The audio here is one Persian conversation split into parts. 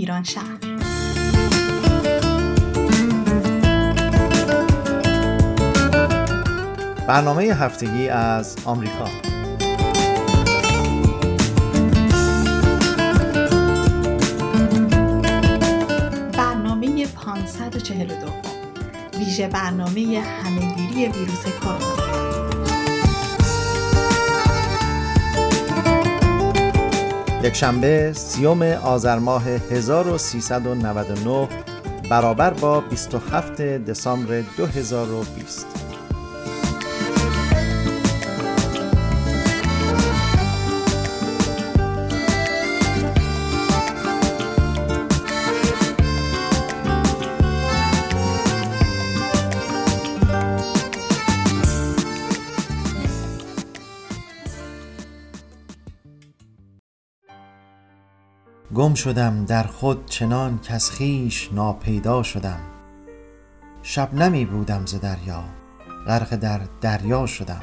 ایران شهر. برنامه هفتگی از آمریکا. برنامه 542 ویژه برنامه همهگیری ویروس کرونا. یکشنبه سیوم آذر ماه 1399 برابر با 27 دسامبر 2020 گم شدم در خود چنان کز خویش ناپیدا شدم. شبنمی بودم ز دریا غرق در دریا شدم.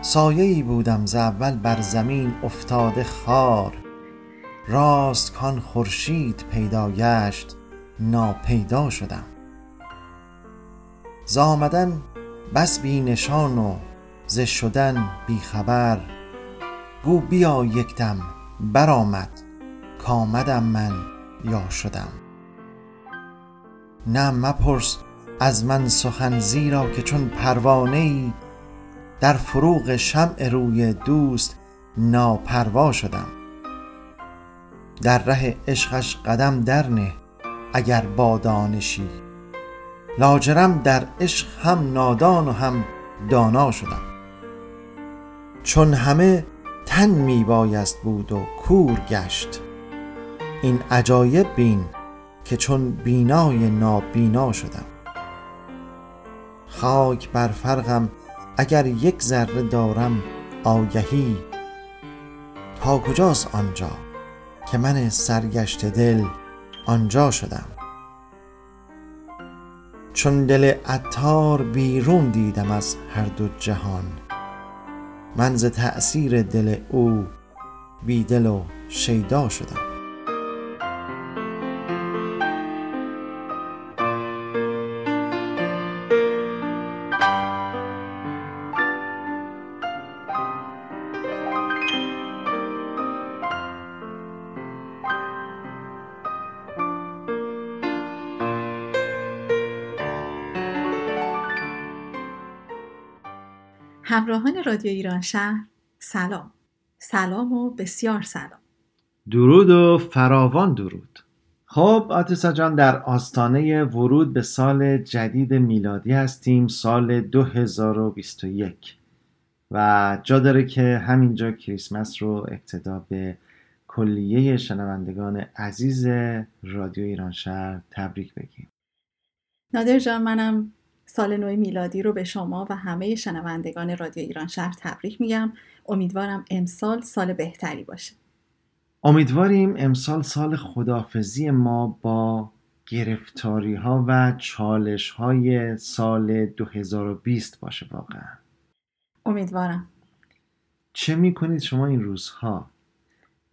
سایه بودم ز اول بر زمین افتاده خوار راست کان خورشید پیدا گشت ناپیدا شدم. ز آمدن بس بی نشان و ز شدن بی خبر گو بیا یک دم برآمد. کآمدم من یا شدم. نه مپرس از من سخن زیرا که چون پروانه ای در فروغ شمع روی دوست ناپروا شدم. در ره عشقش قدم درنه اگر با دانشی. لاجرم در عشق هم نادان و هم دانا شدم. چون همه تن می بایست بود و کور گشت. این عجایب بین که چون بینای نابینا شدم. خاک بر فرقم اگر یک ذره دارم آگهی. تا کجاست آنجا که من سرگشته دل آنجا شدم؟ چون دل عطار بیرون دیدم از هر دو جهان من ز تأثیر دل او بی دل و شیدا شدم. رادیو ایران شهر سلام. سلام و بسیار سلام. درود و فراوان درود. خب آتیسا جان در آستانه ورود به سال جدید میلادی هستیم سال 2021 و جا داره که همینجا کریسمس رو اقتدا به کلیه شنوندگان عزیز رادیو ایران شهر تبریک بگیم. نادر جان منم سال نو میلادی رو به شما و همه شنوندگان رادیو ایران شهر تبریک میگم. امیدوارم امسال سال بهتری باشه. امیدواریم امسال سال خدافزی ما با گرفتاری ها و چالش های سال 2020 باشه واقعا. امیدوارم. چه می‌کنید شما این روزها؟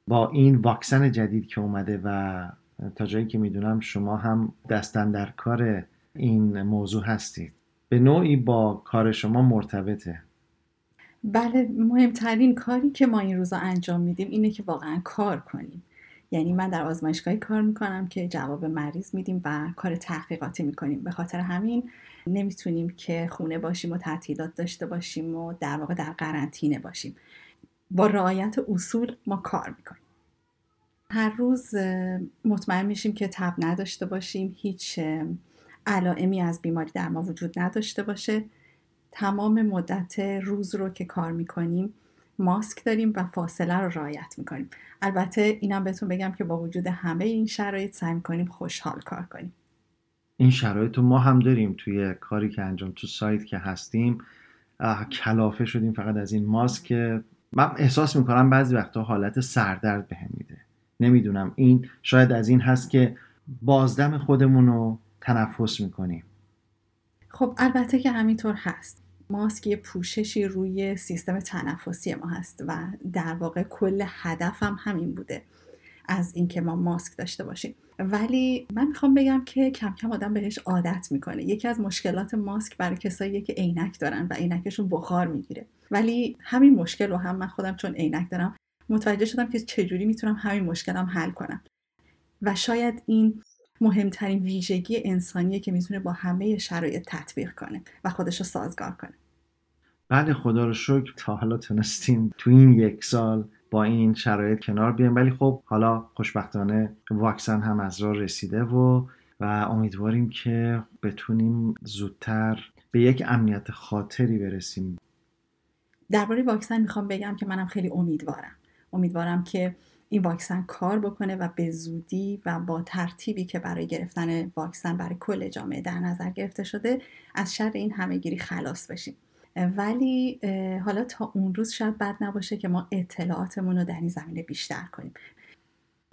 با این واکسن جدید که اومده و تا جایی که می‌دونم شما هم دستن در کار این موضوع هستید به نوعی با کار شما مرتبطه. بله مهمترین کاری که ما این روزا انجام میدیم اینه که واقعا کار کنیم. یعنی من در آزمایشگاهی کار می‌کنم که جواب مریض میدیم و کار تحقیقاتی می‌کنیم. به خاطر همین نمی‌تونیم که خونه باشیم و تعطیلات داشته باشیم و در واقع در قرنطینه باشیم. با رعایت اصول ما کار می‌کنیم. هر روز مطمئن میشیم که تب نداشته باشیم هیچ علائمی از بیماری در ما وجود نداشته باشه. تمام مدت روز رو که کار می‌کنیم ماسک داریم و فاصله رو رعایت می‌کنیم. البته اینم بهتون بگم که با وجود همه این شرایط سعی می‌کنیم خوشحال کار کنیم. این شرایط رو ما هم داریم توی کاری که انجام تو سایت که هستیم. کلافه شدیم فقط از این ماسک. من احساس می‌کنم بعضی وقتا حالت سردرد بهم میده. نمی‌دونم این شاید از این هست که بازدم خودمون رو تنفس می‌کنیم خب البته که همینطور هست. ماسک یه پوششی روی سیستم تنفسی ما هست و در واقع کل هدفم هم همین بوده از اینکه ما ماسک داشته باشیم. ولی من می‌خوام بگم که کم کم آدم بهش عادت می‌کنه. یکی از مشکلات ماسک برای کسایی که عینک دارن و عینکشون بخار می‌گیره. ولی همین مشکل رو هم من خودم چون عینک دارم متوجه شدم که چجوری می‌تونم همین مشکلم حل کنم. و شاید این مهمترین ویژگی انسانیه که می‌تونه با همه شرایط تطبیق کنه و خودش رو سازگار کنه. بله خدا رو شکر تا حالا تونستیم تو این یک سال با این شرایط کنار بیایم. ولی خب حالا خوشبختانه واکسن هم از راه رسیده و و امیدواریم که بتونیم زودتر به یک امنیت خاطری برسیم. درباره واکسن می‌خوام بگم که منم خیلی امیدوارم. امیدوارم که این واکسن کار بکنه و به زودی و با ترتیبی که برای گرفتن واکسن برای کل جامعه در نظر گرفته شده از شر این همهگیری خلاص بشیم. ولی حالا تا اون روز شاید بد نباشه که ما اطلاعاتمون رو در این زمینه بیشتر کنیم.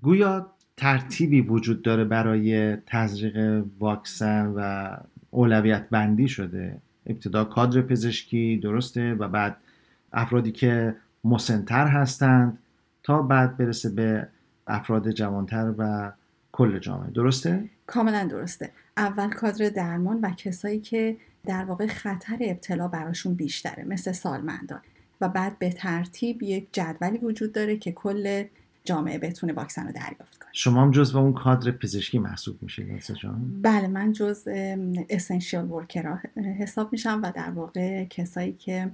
گویا ترتیبی وجود داره برای تزریق واکسن و اولویت بندی شده. ابتدا کادر پزشکی درسته و بعد افرادی که مسنتر هستند تا بعد برسه به افراد جوانتر و کل جامعه. درسته؟ کاملا درسته. اول کادر درمان و کسایی که در واقع خطر ابتلا براشون بیشتره مثل سالمندان. و بعد به ترتیب یک جدولی وجود داره که کل جامعه بتونه واکسن رو دریافت کنه. شما هم جز اون کادر پزشکی محسوب میشه جان؟ بله من جز اسنشیال ورکر حساب میشم و در واقع کسایی که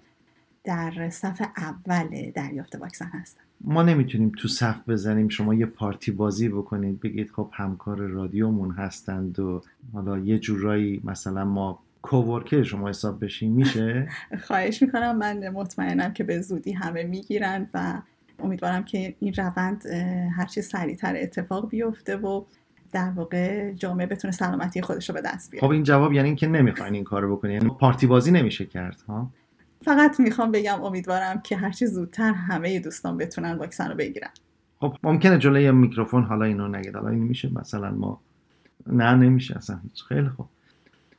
در صف اول دریافت واکسن هستن. ما نمی‌تونیم تو صف بزنیم شما یه پارتی بازی بکنید بگید خب همکار رادیومون هستند و حالا یه جورایی مثلا ما کوورکر شما حساب بشیم میشه؟ خواهش می‌کنم. من مطمئنم که به زودی همه می‌گیرن و امیدوارم که این روند هرچی سریعتر اتفاق بیفته و در واقع جامعه بتونه سلامتی خودش رو به دست بیاره. خب این جواب یعنی اینکه نمی‌خواین این کارو بکنین. یعنی پارتی بازی نمیشه کرد ها؟ فقط می‌خوام بگم امیدوارم که هرچی زودتر همه دوستان بتونن واکسن رو بگیرن. خب ممکنه جلوی میکروفون حالا اینو نگید حالا این میشه مثلا ما نه نمیشه اصلا خیلی خوب.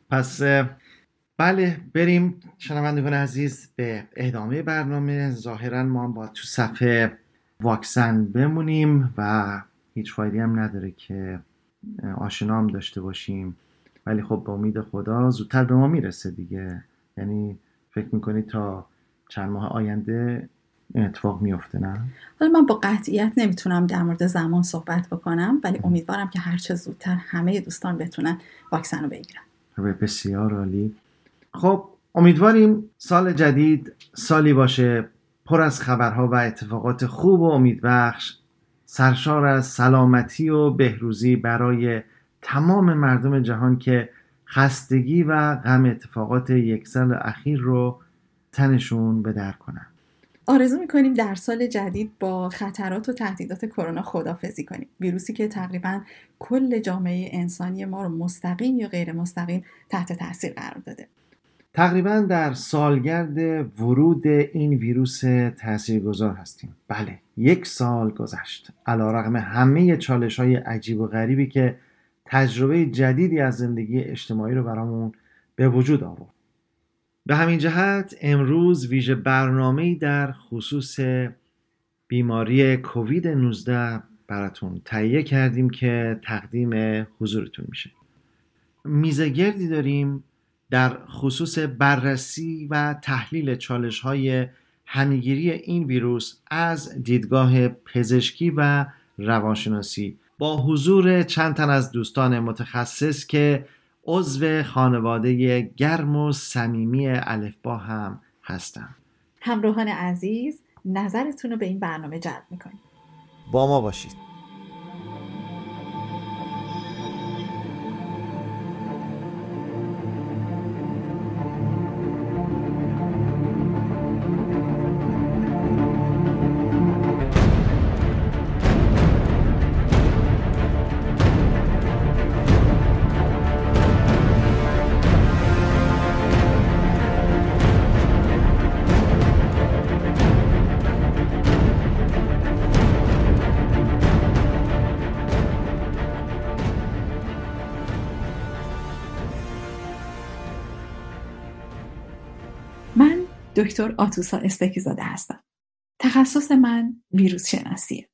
پس بله بریم. شنوندگان عزیز به ادامه برنامه. ظاهرا ما با تو صفحه واکسن بمونیم و هیچ فایده هم نداره که آشنا هم داشته باشیم. ولی خب با امید خدا زودتر به ما می‌رسه دیگه. یعنی فکر می‌کنید تا چند ماه آینده این اتفاق میفته نه؟ ولی من با قطعیت نمی‌تونم در مورد زمان صحبت بکنم ولی امیدوارم که هرچه زودتر همه دوستان بتونن واکسن رو بگیرن. بسیار عالی. خب امیدواریم سال جدید سالی باشه پر از خبرها و اتفاقات خوب و امیدبخش سرشار از سلامتی و بهروزی برای تمام مردم جهان که خستگی و غم اتفاقات یک سال اخیر رو تنشون به در کنن. آرزو می‌کنیم در سال جدید با خطرات و تهدیدات کرونا خدافزی کنیم. ویروسی که تقریبا کل جامعه انسانی ما رو مستقیم یا غیر مستقیم تحت تاثیر قرار داده. تقریبا در سالگرد ورود این ویروس تاثیرگذار هستیم. بله یک سال گذشت. علا رقم همه چالش های عجیب و غریبی که تجربه جدیدی از زندگی اجتماعی رو برامون به وجود آورد. به همین جهت امروز ویژه برنامه در خصوص بیماری کووید 19 براتون تهیه کردیم که تقدیم حضورتون میشه. میزگردی داریم در خصوص بررسی و تحلیل چالش های همیگیری این ویروس از دیدگاه پزشکی و روانشناسی با حضور چند تن از دوستان متخصص که عضو خانواده گرم و صمیمی الفبا هم هستم همراهان عزیز نظرتون رو به این برنامه جلب می‌کنیم. با ما باشید. دکتر آتوسا استکیزاده هستم. تخصص من ویروس شناسیه.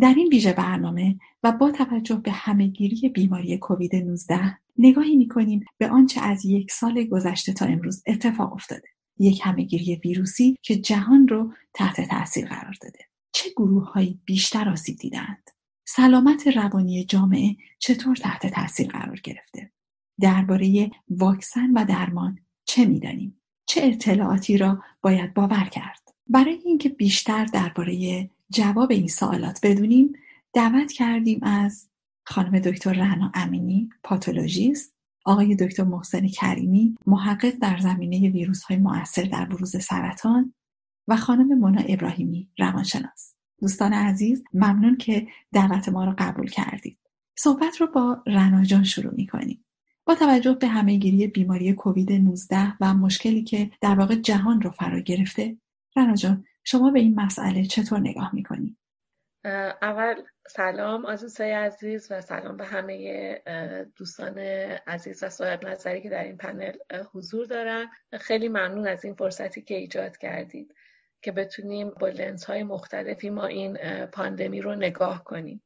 در این ویژه برنامه و با توجه به همهگیری بیماری کووید 19 نگاهی می‌کنیم به آنچه از یک سال گذشته تا امروز اتفاق افتاده. یک همهگیری ویروسی که جهان رو تحت تاثیر قرار داده. چه گروههایی بیشتر آسیب دیدند سلامت روانی جامعه چطور تحت تاثیر قرار گرفته؟ درباره واکسن و درمان چه می‌دانیم؟ چه اطلاعاتی را باید باور کرد؟ برای اینکه بیشتر درباره جواب این سوالات بدونیم دعوت کردیم از خانم دکتر رهنا امینی پاتولوژیست آقای دکتر محسن کریمی محقق در زمینه ویروس های مؤثر در بروز سرطان و خانم مونا ابراهیمی روانشناس. دوستان عزیز ممنون که دعوت ما را قبول کردید. صحبت رو با رنا جان شروع می کنیم با توجه به همهگیری بیماری کووید 19 و مشکلی که در واقع جهان رو فرا گرفته رنا جان شما به این مسئله چطور نگاه می‌کنید اول سلام آزوسای عزیز و سلام به همه دوستان عزیز و صاحب نظری که در این پنل حضور دارن. خیلی ممنون از این فرصتی که ایجاد کردید که بتونیم با لنز های مختلفی ما این پاندمی رو نگاه کنیم.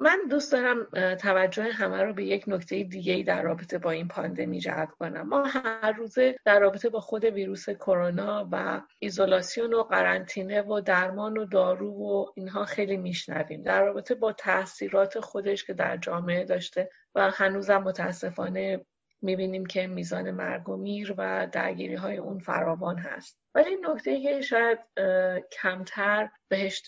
من دوست دارم توجه همه رو به یک نکته دیگه در رابطه با این پاندمی جلب کنم. ما هر روزه در رابطه با خود ویروس کرونا و ایزولاسیون و قرنطینه و درمان و دارو و اینها خیلی میشنویم. در رابطه با تاثیرات خودش که در جامعه داشته و هنوزم متاسفانه می‌بینیم که میزان مرگ و میر و درگیری های اون فراوان هست. ولی نکته که شاید کمتر بهش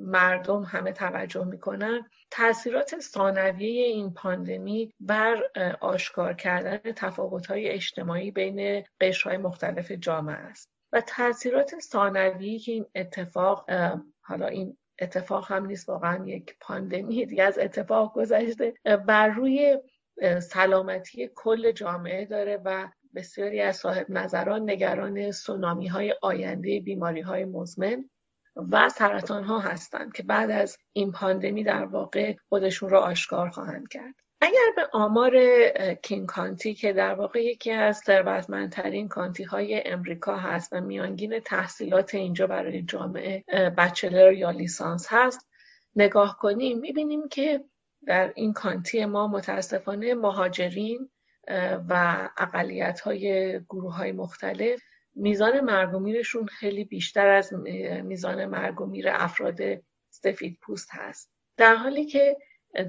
مردم همه توجه می‌کنن. تاثیرات ثانویه این پاندمی بر آشکار کردن تفاوت‌های اجتماعی بین قشرهای مختلف جامعه است. و تاثیرات ثانویی که این اتفاق حالا این اتفاق هم نیست واقعا یک پاندمی دیگه از اتفاق گذشته بر روی سلامتی کل جامعه داره و بسیاری از صاحب نظران نگران سونامی های آینده بیماری های مزمن. و سرطان ها هستند که بعد از این پاندمی در واقع خودشون را آشکار خواهند کرد. اگر به آمار کینگ کانتی که در واقع یکی از ثروتمندترین کانتی های امریکا هست و میانگین تحصیلات اینجا برای جامعه بچلر یا لیسانس هست نگاه کنیم می‌بینیم که در این کانتی ما متاسفانه مهاجرین و اقلیت های گروه های مختلف میزان مرگ و میرشون خیلی بیشتر از میزان مرگ و میر افراد سفید پوست هست. در حالی که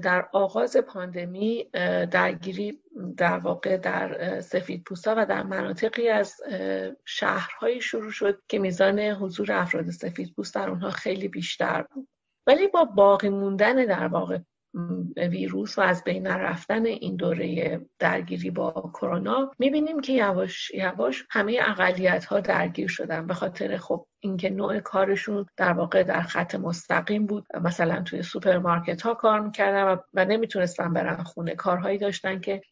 در آغاز پاندمی درگیری در واقع در سفید پوستا و در مناطقی از شهرهایی شروع شد که میزان حضور افراد سفید پوست در اونها خیلی بیشتر بود. ولی با باقی موندن در واقع ویروس و از بین رفتن این دوره درگیری با کرونا می‌بینیم که یواش یواش همه اقلیت ها درگیر شدن. به خاطر خب اینکه نوع کارشون در واقع در خط مستقیم بود. مثلا توی سوپرمارکت ها کار می‌کردن و, و نمی‌تونستن برن خونه. کارهایی داشتن که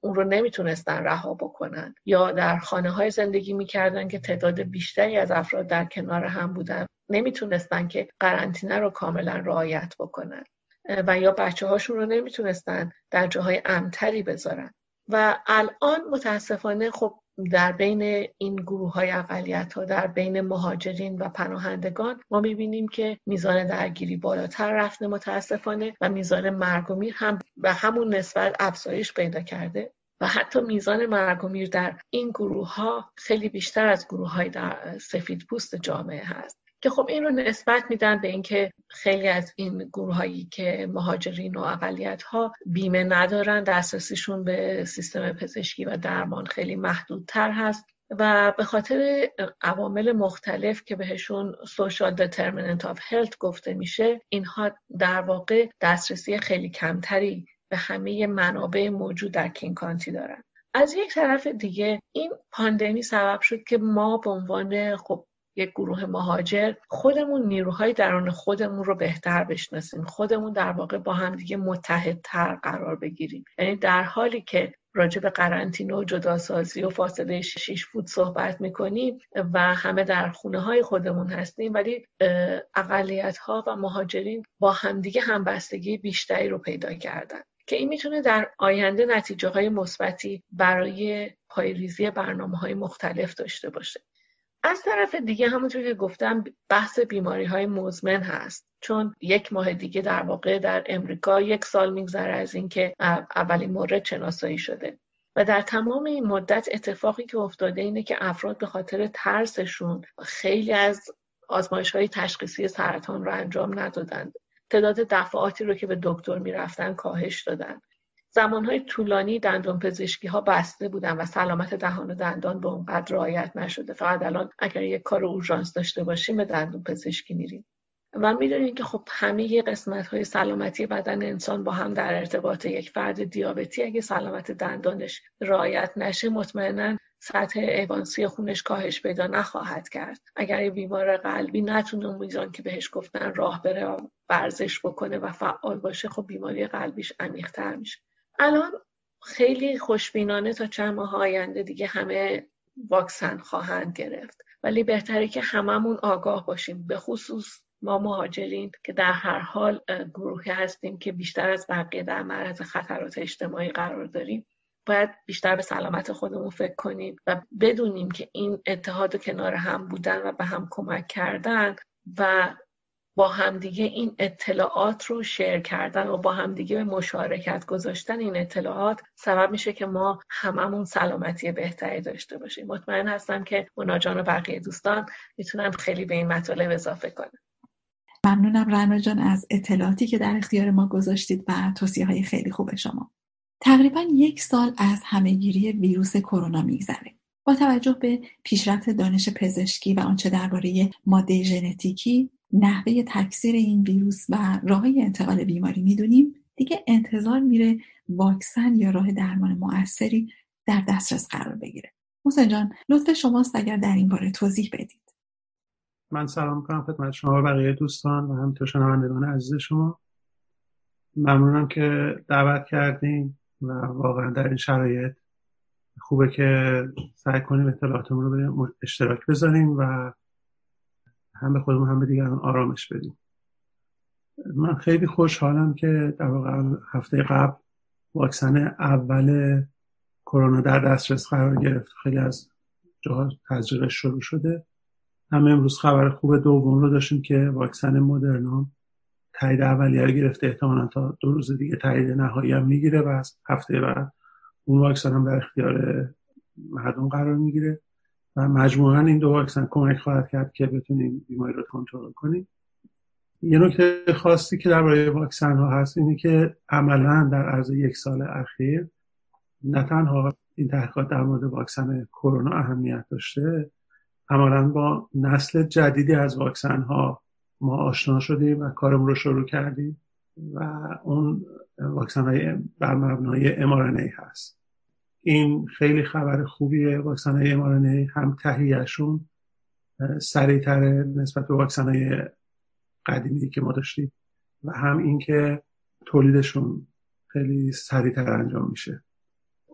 اون رو نمی‌تونستن رها بکنن. یا در خانه های زندگی می‌کردن که تعداد بیشتری از افراد در کنار هم بودن. نمی‌تونستن که قرنطینه رو کاملا رعایت بکنن. و یا بچه هاشون رو نمی‌تونستن در جاهای امتری بذارن. و الان متاسفانه خب در بین این گروه های اقلیت ها در بین مهاجرین و پناهندگان ما می‌بینیم که میزان درگیری بالاتر رفته متاسفانه و میزان مرگ و میر هم به همون نسبت افزایش پیدا کرده. و حتی میزان مرگ و میر در این گروه ها خیلی بیشتر از گروه های در سفید پوست جامعه هست. که خب این رو نسبت میدن به اینکه خیلی از این گروه هایی که مهاجرین و اقلیت ها بیمه ندارن دسترسیشون به سیستم پزشکی و درمان خیلی محدودتر هست و به خاطر عوامل مختلف که بهشون social determinant of health گفته میشه اینها در واقع دسترسی خیلی کمتری به همه منابع موجود در کین کانتی دارن. از یک طرف دیگه این پاندمی سبب شد که ما به عنوان خب یک گروه مهاجر خودمون نیروهای درون خودمون رو بهتر بشناسیم. خودمون در واقع با هم دیگه متحدتر قرار بگیریم. یعنی در حالی که راجع به قرنطینه و جداسازی و فاصله 6 فوت صحبت می‌کنیم و همه در خونه های خودمون هستیم ولی اقلیت ها و مهاجرین با همدیگه همبستگی بیشتری رو پیدا کردن. که این می‌تونه در آینده نتیجه های مثبتی برای پایریزی برنامه های مختلف داشته باشه. از طرف دیگه همونطور که گفتم بحث بیماری های مزمن هست. چون یک ماه دیگه در واقع در امریکا یک سال میگذره از اینکه اولین مورد شناسایی شده. و در تمام این مدت اتفاقی که افتاده اینه که افراد به خاطر ترسشون خیلی از آزمایش های تشخیصی سرطان رو انجام ندادند. تعداد دفعاتی رو که به دکتر می‌رفتن کاهش دادن. زمانهای طولانی دندان پزشکی ها بسته بودن و سلامت دهان و دندان به اونقدر رعایت نشده. فقط الان اگر یک کار اورژانس داشته باشیم به دندان پزشکی میریم. و می‌دونیم که خب همه قسمت های سلامتی بدن انسان با هم در ارتباط یک فرد دیابتی. اگه سلامت دندانش رعایت نشه مطمئنا سطح ایوانسی خونش کاهش پیدا نخواهد کرد. اگر یه بیمار قلبی نتونه میزان که بهش گفتن راه بره ورزش بکنه و فعال باشه خب بیماری قلبیش عمیقتر میشه. الان خیلی خوشبینانه تا چند ماه آینده دیگه همه واکسن خواهند گرفت. ولی بهتره که هممون آگاه باشیم. به خصوص ما مهاجرین که در هر حال گروهی هستیم که بیشتر از بقیه در معرض خطرات اجتماعی قرار داریم. باید بیشتر به سلامت خودمون فکر کنیم و بدونیم که این اتحاد و کنار هم بودن و به هم کمک کردن و با همدیگه این اطلاعات رو شیر کردن و با همدیگه به مشارکت گذاشتن این اطلاعات سبب میشه که ما هممون سلامتی بهتری داشته باشیم. مطمئن هستم که مناجان و بقیه دوستان می‌تونن خیلی به این مطالب اضافه کنن. ممنونم رنا جان از اطلاعاتی که در اختیار ما گذاشتید و توصیه های خیلی خوب شما. تقریبا یک سال از همهگیری ویروس کرونا میگذره. با توجه به پیشرفت دانش پزشکی و آنچه درباره ماده ژنتیکی نحوه تکثیر این ویروس و راههای انتقال بیماری می‌دونیم. دیگه انتظار میره واکسن یا راه درمان مؤثری در دسترس قرار بگیره. موسن جان لطف شماست اگر در این باره توضیح بدید. من سلام می‌کنم خدمت شما و بقیه دوستان و همینطور شنوندگان عزیز شما. ممنونم که دعوت کردین و واقعا در این شرایط خوبه که سعی کنیم اطلاعاتمون رو به اشتراک بذاریم و هم به خودمون هم به دیگران آرامش بدیم. من خیلی خوشحالم که در واقع هفته قبل واکسن اول کرونا در دسترس قرار گرفت. خیلی از جاها تزریقش شروع شده. هم امروز خبر خوب دوم رو داشتیم که واکسن مدرنا تایید اولیه گرفته. احتمالا تا دو روز دیگه تایید نهایی هم می‌گیره و از هفته بعد اون واکسن هم در اختیار مردم قرار می‌گیره. و مجموعا این دو واکسن کمک خواهد کرد که بتونیم بیماری رو کنترل کنیم. یه نکته خاصی که درباره واکسن ها هست اینه که عملا در عرض یک سال اخیر نه تنها این تحقیقات در مورد واکسن کرونا اهمیت داشته عملا با نسل جدیدی از واکسن ها ما آشنا شدیم و کارمون رو شروع کردیم و اون واکسن های بر مبنای mRNA هست. این خیلی خبر خوبیه. واکسن های mRNA هم تهیهشون سریعتره نسبت به واکسن های قدیمی که ما داشتیم و هم اینکه تولیدشون خیلی سریعتر انجام میشه.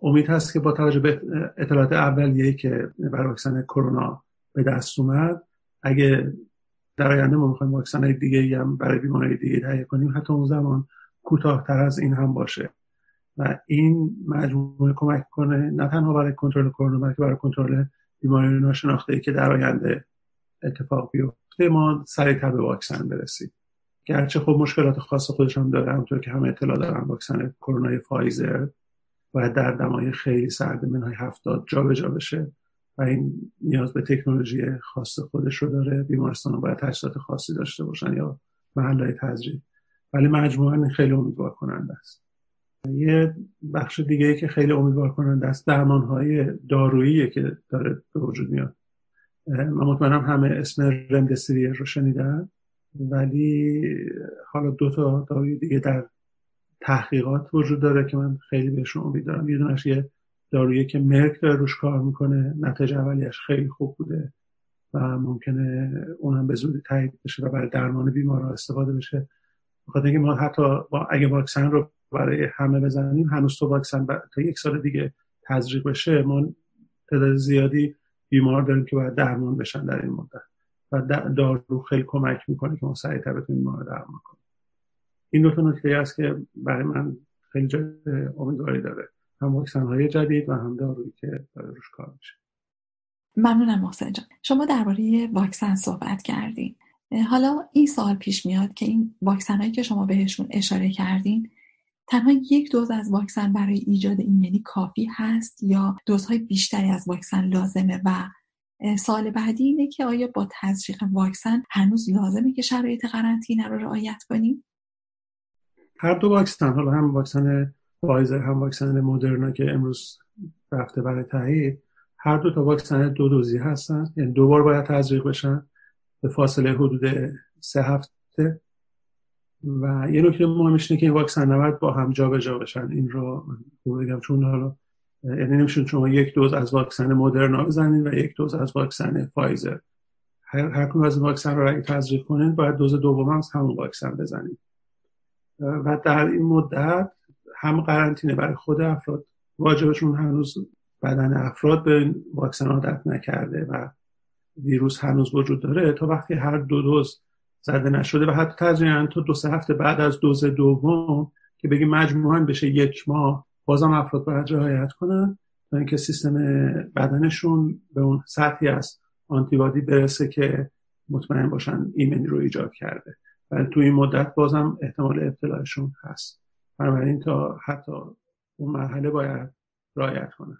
امید هست که با توجه به اطلاعات اولیه‌ای که برای واکسن کرونا به دست اومد اگه در آینده ما می‌خوایم واکسن های دیگه هم برای بیماری دیگه تهیه کنیم حتی اون زمان کوتاهتر از این هم باشه. و این مجموعه کمک کنه نه تنها برای کنترل کرونا بلکه برای کنترل بیماری ناشناخته که در آینده اتفاق بیفته ما سریعتر به واکسن برسیم. گرچه خب مشکلات خاص خودش هم داره همونطور که همه اطلاع دارن واکسن کرونا فایزر باید در دمای خیلی سرد منهای هفتاد جابجا بشه و این نیاز به تکنولوژی خاص خودش رو داره. بیمارستان باید تجهیزات خاصی داشته باشن یا محل تجریب ولی مجموعا خیلی امیدوار کننده است. یه بخش دیگه ای که خیلی امیدوار کننده است درمان های دارویی که داره به وجود میاد. من مطمئنم همه اسم رمدسیویر رو شنیدن ولی حالا دو تا داروی دیگه در تحقیقات وجود داره که من خیلی بهشون امید دارم. یه دونش یه دارویی که مرک داره روش کار می‌کنه نتیجه اولیش خیلی خوب بوده و ممکنه اونم به زودی تایید بشه و برای درمان بیمارا استفاده بشه. بخاطر اینکه ما حتی با اگه واکسن رو برای همه بزنیم. هنوز تو واکسن تا یک سال دیگه تزریق بشه ما تعداد زیادی بیمار داریم که باید درمان بشن در این مدت. و دارو خیلی کمک می‌کنه که ما سریعتر بتونیم بیمار درمان کنیم. این دو تا نکته است که برای من خیلی امیدواری داره. هم واکسن های جدید و هم دارویی که داره روش کار میشه. ممنونم محسن جان. شما درباره واکسن صحبت کردین. حالا این سوال پیش میاد که این واکسن هایی که شما بهشون اشاره کردین تنها یک دوز از واکسن برای ایجاد این یعنی کافی هست یا دوزهای بیشتری از واکسن لازمه؟ و سال بعدی اینه که آیا با تزریق واکسن هنوز لازمه که شرایط قرنطینه رو رعایت کنیم؟ هر دو واکسن حالا هم واکسن فایزر هم واکسن مدرنا که امروز رفته برای تایید هر دو تا واکسن دو دوزی هستن. یعنی دو بار باید تزریق بشن به فاصله حدود سه هفته. و یه نکته مهمش اینه که این واکسن نباید با هم جابجا بشن. این رو بگم چون حالا یعنی نمیشه شما یک دوز از واکسن مدرنا بزنید و یک دوز از واکسن فایزر. هر کدوم از واکسن رو اگه تزریق کنید باید دوز دوم از همون واکسن بزنید و در این مدت هم قرنطینه برای خود افراد واجبشون هنوز بدن افراد به واکسن عادت نکرده و ویروس هنوز وجود داره تا وقتی هر دو دوز زده نشده و حتی تجریان تا دو سه هفته بعد از دوز دوم که بگیم مجموعا بشه یک ماه بازم افراد باید رعایت کنن تا اینکه سیستم بدنشون به اون سطحی از آنتیبادی برسه که مطمئن باشن ایمنی رو ایجاد کرده. ولی تو این مدت بازم احتمال ابتلایشون هست. بنابراین تا حتی اون مرحله باید رعایت کنن.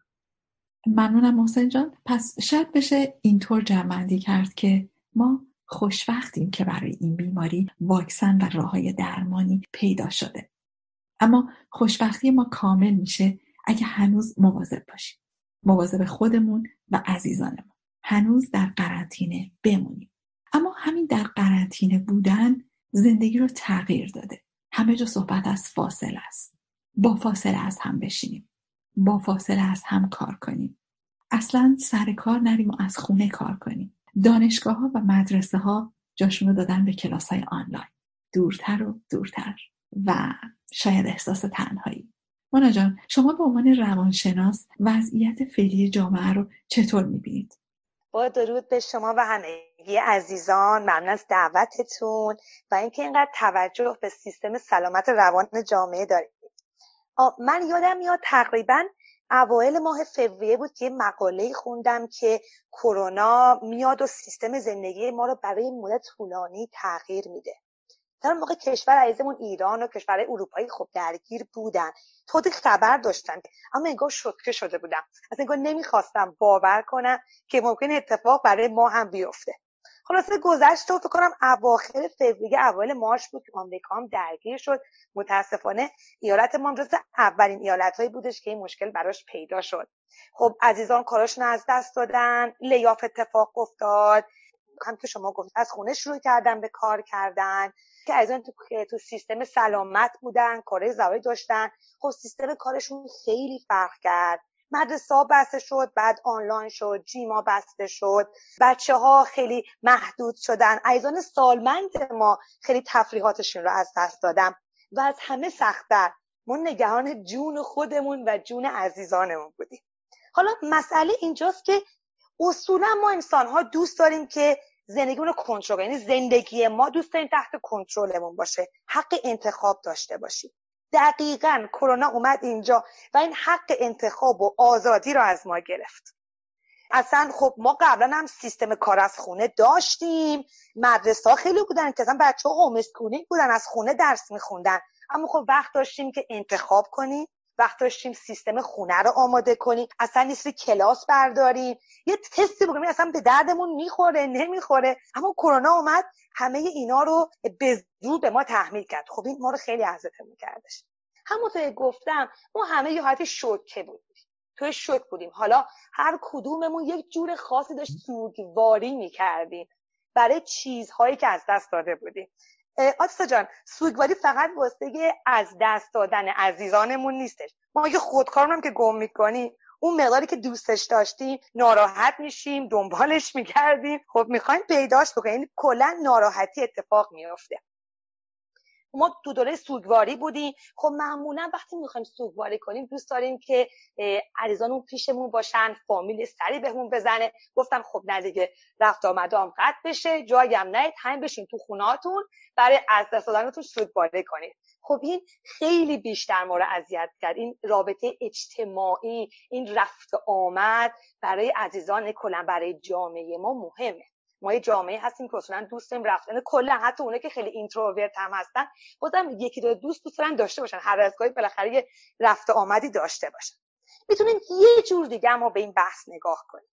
ممنونم محسن جان. پس شاید بشه اینطور جمعندی کرد که ما خوشوقتیم که برای این بیماری واکسن و راه های درمانی پیدا شده. اما خوشبختی ما کامل میشه اگه هنوز مواظب باشیم. مواظب خودمون و عزیزانمون. هنوز در قرنطینه بمونیم. اما همین در قرنطینه بودن زندگی رو تغییر داده. همه جا صحبت از فاصله است. با فاصله از هم بشینیم. با فاصله از هم کار کنیم. اصلا سر کار نریم و از خونه کار کنیم. دانشگاه ها و مدرسه ها جاشون رو دادن به کلاس های آنلاین. دورتر و دورتر. و شاید احساس تنهایی. مونا جان شما به عنوان روانشناس وضعیت فعلی جامعه رو چطور می‌بینید؟ با درود به شما و همگی عزیزان. ممنون از دعوتتون و اینکه اینقدر توجه به سیستم سلامت روان جامعه دارید. من یادم میاد تقریبا اوایل ماه فوریه بود که یه مقاله خوندم که کرونا میاد و سیستم زندگی ما رو برای مدت طولانی تغییر میده. در موقع کشور عزیزمون ایران و کشور اروپایی خب درگیر بودن. تودی خبر داشتن. اما انگار شوکه شده بودم. از انگار نمی‌خواستم باور کنم که ممکن اتفاق برای ما هم بیفته. خلاصه گذشت و فکر کنم اواخر فوریه اول مارچ بود که آمریکا هم درگیر شد. متاسفانه ایالت ما جز اولین ایالت هایی بودش که این مشکل براش پیدا شد. خب عزیزان کاراشون از دست دادن لیاف اتفاق افتاد. هم که شما گفت از خونه شروع کردن به کار کردن. که عزیزان تو, تو سیستم سلامت بودن کار زوایی داشتن. خب سیستم کارشون خیلی فرق کرد. مدرسه بسته شد بعد آنلاین شد جیما بسته شد. بچه ها خیلی محدود شدن. ایزان سالمند ما خیلی تفریحاتشون رو از دست دادم و از همه سختتر. ما نگهان جون خودمون و جون عزیزانمون بودیم. حالا مسئله اینجاست که اصولا ما انسان ها دوست داریم که زندگیمون رو کنترل یعنی زندگی ما دوست داریم تحت کنترلمون باشه. حق انتخاب داشته باشیم. دقیقا کرونا اومد اینجا و این حق انتخاب و آزادی رو از ما گرفت. اصلا خب ما قبلا هم سیستم کار از خونه داشتیم. مدرسه ها خیلی بودن که اصلا بچه ها بودن از خونه درس میخوندن. اما خب وقت داشتیم که انتخاب کنیم. وقت داشتیم سیستم خونه رو آماده کنیم. اصلا نیست کلاس برداریم. یه تستی بکنیم اصلا به دردمون می‌خوره نمی‌خوره. اما کرونا اومد همه اینا رو به زور به ما تحمیل کرد. خب این ما رو خیلی اذیتمون کردش. همونطور گفتم ما همه یه حالت شوکه بودیم. توی شوک بودیم. حالا هر کدوممون یک جور خاصی داشت سوگواری می‌کردیم. برای چیزهایی که از دست داده بودیم. آتسا جان سوگواری فقط واسه از دست دادن عزیزانمون نیستش. ما یه خودکارمون که گم می‌کنیم اون مقداری که دوستش داشتیم ناراحت میشیم دنبالش می‌کردیم. خب می‌خوایم پیداش بکنیم. یعنی کلا ناراحتی اتفاق میافته. ما دو دوره سوگواری بودیم. خب معمولا وقتی می‌خوایم سوگواری کنیم دوست داریم که عریضان پیشمون باشن فامیل سری بهمون بزنه. گفتم خب نه دیگه رفت آمدام قطع بشه. جایی هم نهید همین بشین تو خوناتون برای از دست دادنتون سوگواری کنید. خب این خیلی بیشتر ما رو اذیت کرد. این رابطه اجتماعی این رفت آمد برای عزیزان کلا برای جامعه ما مهمه. ما یه جامعه هستیم که اصلا دوست داریم رفتن. کلا حتی اونه که خیلی اینتروورت هم هستن بازم یکی دو دوست دوست دارن داشته باشن. هر از گاهی بالاخره یه رفت آمدی داشته باشن. می‌تونیم یه جور دیگه ما به این بحث نگاه کنیم.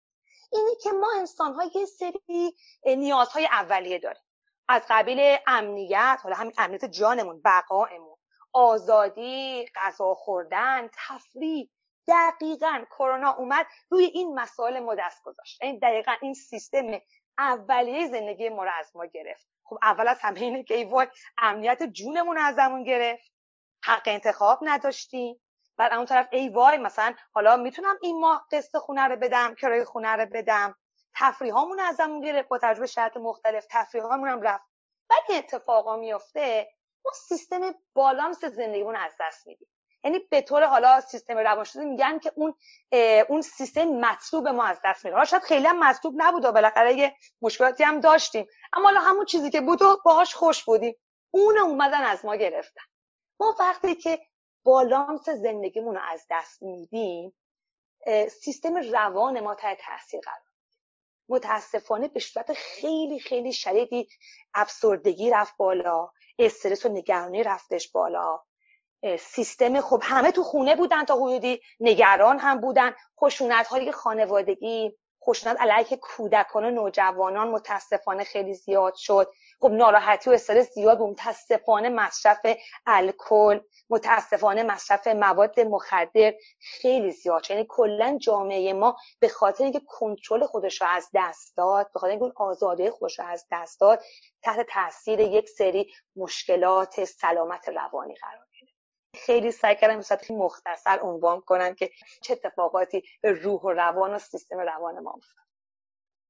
اینی که ما انسان ها یه سری نیازهای اولیه داریم. از قبیل امنیت حالا همین امنیت جانمون بقایمون. آزادی غذا خوردن تفریح. دقیقا کرونا اومد روی این مسائل ما دست گذاشت. این دقیقا این سیستم اولیه زندگی ما رو از ما گرفت. خب اول از همه اینه که ای وای امنیت جونمون ازمون گرفت. حق انتخاب نداشتیم. بعد اون طرف ای وای مثلا حالا می‌تونم این ماه قسط خونه رو بدم کرایه خونه رو بدم. تفریح هامون ازمون گرفت با تجربه شرط مختلف تفریح هامون هم رفت. بعد اتفاقا میفته ما سیستم بالانس زندگیمون از دست میدیم. یعنی به طور حالا سیستم روانشناسی میگن که اون اون سیستم مطلوب ما از دست میره. شاید خیلی هم مطلوب نبود و بالاخره یه مشکلاتی هم داشتیم. اما حالا همون چیزی که بود و باهاش خوش بودیم. اون اومدن از ما گرفتن. ما وقتی که بالانس زندگیمون رو از دست میدیم سیستم روان ما تحت تاثیر قرار متاسفانه به صورت خیلی خیلی شدیدی افسردگی رفت بالا استرس و نگرانی رفتش بالا. سیستم خب همه تو خونه بودن تا حدودی نگران هم بودن. خشونت های خانوادگی خشونت علیه کودکان و نوجوانان متاسفانه خیلی زیاد شد. خب ناراحتی و استرس زیاد بود متاسفانه مصرف الکل متاسفانه مصرف مواد مخدر خیلی زیاد شد. یعنی کلا جامعه ما به خاطر اینکه کنترل خودش رو از دست داد به خاطر اینکه اون آزادی خودش رو از دست داد تحت تاثیر یک سری مشکلات سلامت روانی قرار خیلی سعی کردم مثلا مختصر عنوان کنم که چه اتفاقاتی به روح و روان و سیستم روان ما افتاد.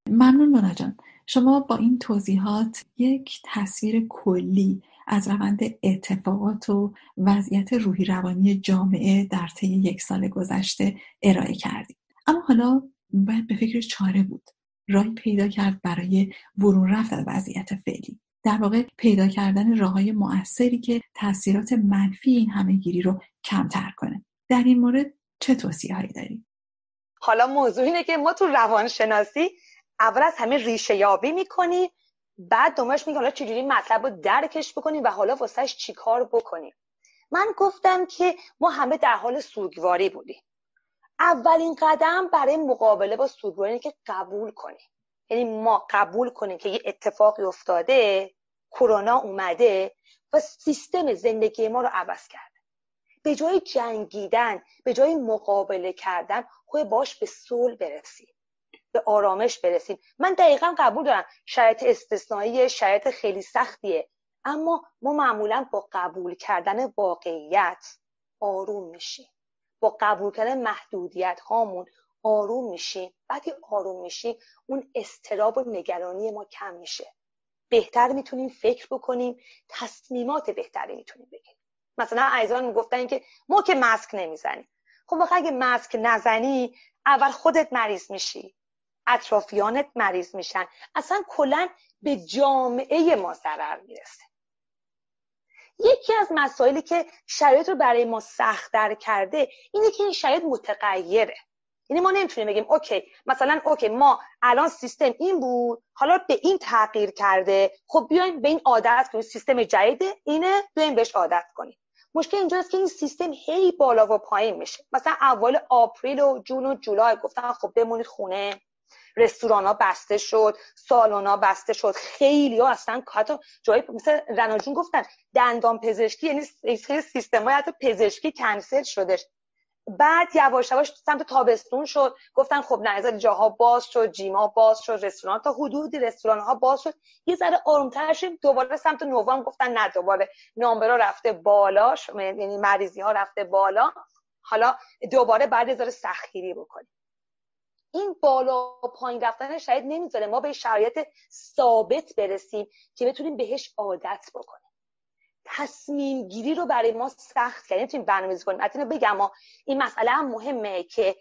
ممنون مونا جان. شما با این توضیحات یک تصویر کلی از روند اتفاقات و وضعیت روحی روانی جامعه در طی یک سال گذشته ارائه کردید. اما حالا باید به فکر چاره بود. راهی پیدا کرد برای ورون رفت از وضعیت فعلی. در واقع پیدا کردن راه های مؤثری که تاثیرات منفی این همه گیری رو کمتر کنه. در این مورد چه توصیه هایی داریم؟ حالا موضوع اینه که ما تو روانشناسی اول از همه ریشه یابی می‌کنیم بعد دومش میگه حالا چجوری مطلب رو درکش بکنیم و حالا واسهش چیکار بکنیم من گفتم که ما همه در حال سوگواری بودیم. اولین قدم برای مقابله با سوگواری که قبول کنیم یعنی ما قبول کنیم که یه اتفاقی افتاده کرونا اومده و سیستم زندگی ما رو عوض کرده. به جای جنگیدن به جای مقابله کردن خوی باش به صلح برسیم. به آرامش برسیم. من دقیقا قبول دارم شرایط استثنایی شرایط خیلی سختیه. اما ما معمولا با قبول کردن واقعیت آروم میشیم. با قبول کردن محدودیت هامون آروم میشیم. وقتی آروم میشیم اون استراب و نگرانی ما کم میشه. بهتر می‌تونیم فکر بکنیم تصمیمات بهتری می‌تونیم بگیریم. مثلا عزیزان می‌گفتن که ما که مسک نمی‌زنیم. خب اگه مسک نزنی اول خودت مریض میشی اطرافیانت مریض میشن. اصلا کلا به جامعه ما ضرر می‌رسه. یکی از مسائلی که شرایط رو برای ما سختتر کرده اینه که این شرایط متغیره. یعنی ما نمی‌تونیم بگیم okay مثلا okay ما الان سیستم این بود حالا به این تغییر کرده خب بیایم به این عادت کنیم سیستم جدیده اینه بیایم بهش عادت کنیم. مشکل اینجاست که این سیستم هی بالا و پایین میشه. مثلا اول آپریل و جون و جولای گفتن خب بمونید خونه رستوران ها بسته شد سالن بسته شد خیلی ها اصلا حتی جایی مثل رناجون گفتن دندان پزشکی یعنی سیستم های حتی پزشکی کنسل شدش بعد یواش یواش سمت تابستون شد. گفتن خب نه جاها باز شد جیما باز شد رستوران تا حدودی رستوران ها باز شد. یه ذره آرومتر شیم دوباره سمت نوامبر گفتن نه دوباره نامبرا رفته بالا یعنی مریضی ها رفته بالا. حالا دوباره بعد ذره سختگیری بکنیم. این بالا پایین رفتن شاید نمی‌ذاره ما به شرایط ثابت برسیم که بتونیم بهش عادت بکنیم. تصمیم گیری رو برای ما سخت کرد. نمی‌تونیم برنامه‌ریزی کنیم. البته بگم این مسئله هم مهمه که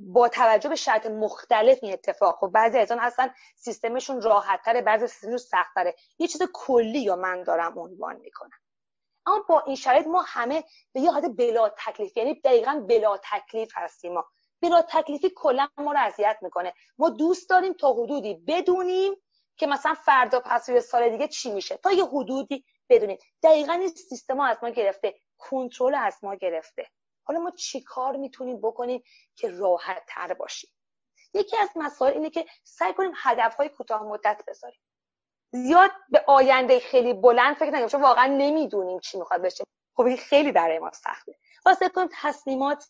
با توجه به شرط مختلف این اتفاق خب بعضی از آن هستن سیستمشون راحتتره بعضی سیستمشون سختتره. یه چیز کلی یا من دارم عنوان می‌کنم. اما با این شرایط ما همه به یه حالت بلا تکلیف یعنی دقیقا بلا تکلیف هستیم ما. بلا تکلیفی کلا ما رو اذیت می‌کنه. ما دوست داریم تا حدودی بدونیم که مثلا فردا پس سال دیگه چی میشه. تا یه حدودی بدونیم دقیقا این سیستم از ما گرفته. کنترل از ما گرفته. حالا ما چی کار می‌تونیم بکنیم که راحت تر باشیم؟ یکی از مسائل اینه که سعی کنیم هدف های کوتاه مدت بذاریم. زیاد به آینده خیلی بلند فکر نکنیم. چون واقعا نمی‌دونیم چی می‌خواد بشه. خب این خیلی برای ما سخته. واسه کنیم تصمیمات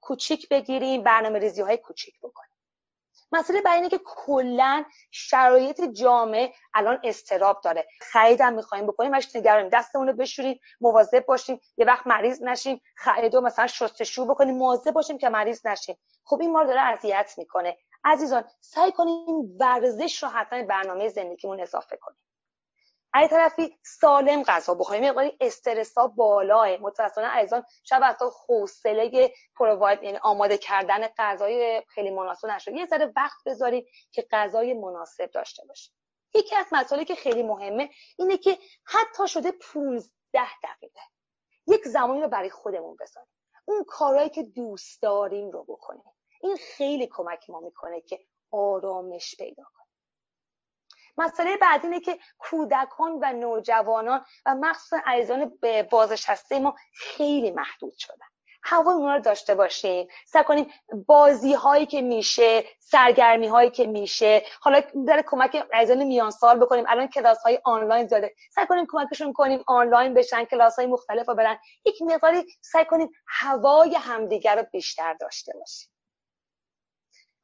کوچیک بگیریم برنامه ریزی های کوچیک بکنیم. مسئله بر اینه که کلا شرایط جامعه الان استراب داره. خریدم می‌خوایم بکنیم باش نگرانیم. دستمون رو بشوریم مواظب باشیم. یه وقت مریض نشیم خریدو مثلا شستشو بکنیم مواظب باشیم که مریض نشیم. خب این ما داره اذیت می‌کنه. عزیزان سعی کنیم ورزش رو حتما برنامه زندگیمون اضافه کنیم. از طرفی سالم غذا بخوریم مقداری استرسا بالاه. متاسفانه عزیزان شب حتی حوصله پروواید یعنی آماده کردن غذای خیلی مناسب نشد. یه ذره وقت بذارید که غذای مناسب داشته باشید یکی از مسائلی که خیلی مهمه اینه که حتی شده 15 دقیقه. یک زمانی رو برای خودمون بذاریم. اون کارهایی که دوست داریم رو بکنیم. این خیلی کمک ما می‌کنه که آرامش پیدا کنیم. مسئله بعد اینه که کودکان و نوجوانان و مخصوصا عزیزان بازنشسته ما خیلی محدود شدن. هوا اونا رو داشته باشیم. سعی کنیم بازی هایی که میشه سرگرمی هایی که میشه. حالا در کمک عزیزان میان سال بکنیم. الان کلاس های آنلاین زیاده. سعی کنیم کمکشون کنیم آنلاین بشن کلاس های مختلف رو برن. یک مقداری سعی کنیم هوای همدیگر رو بیشتر داشته باشیم.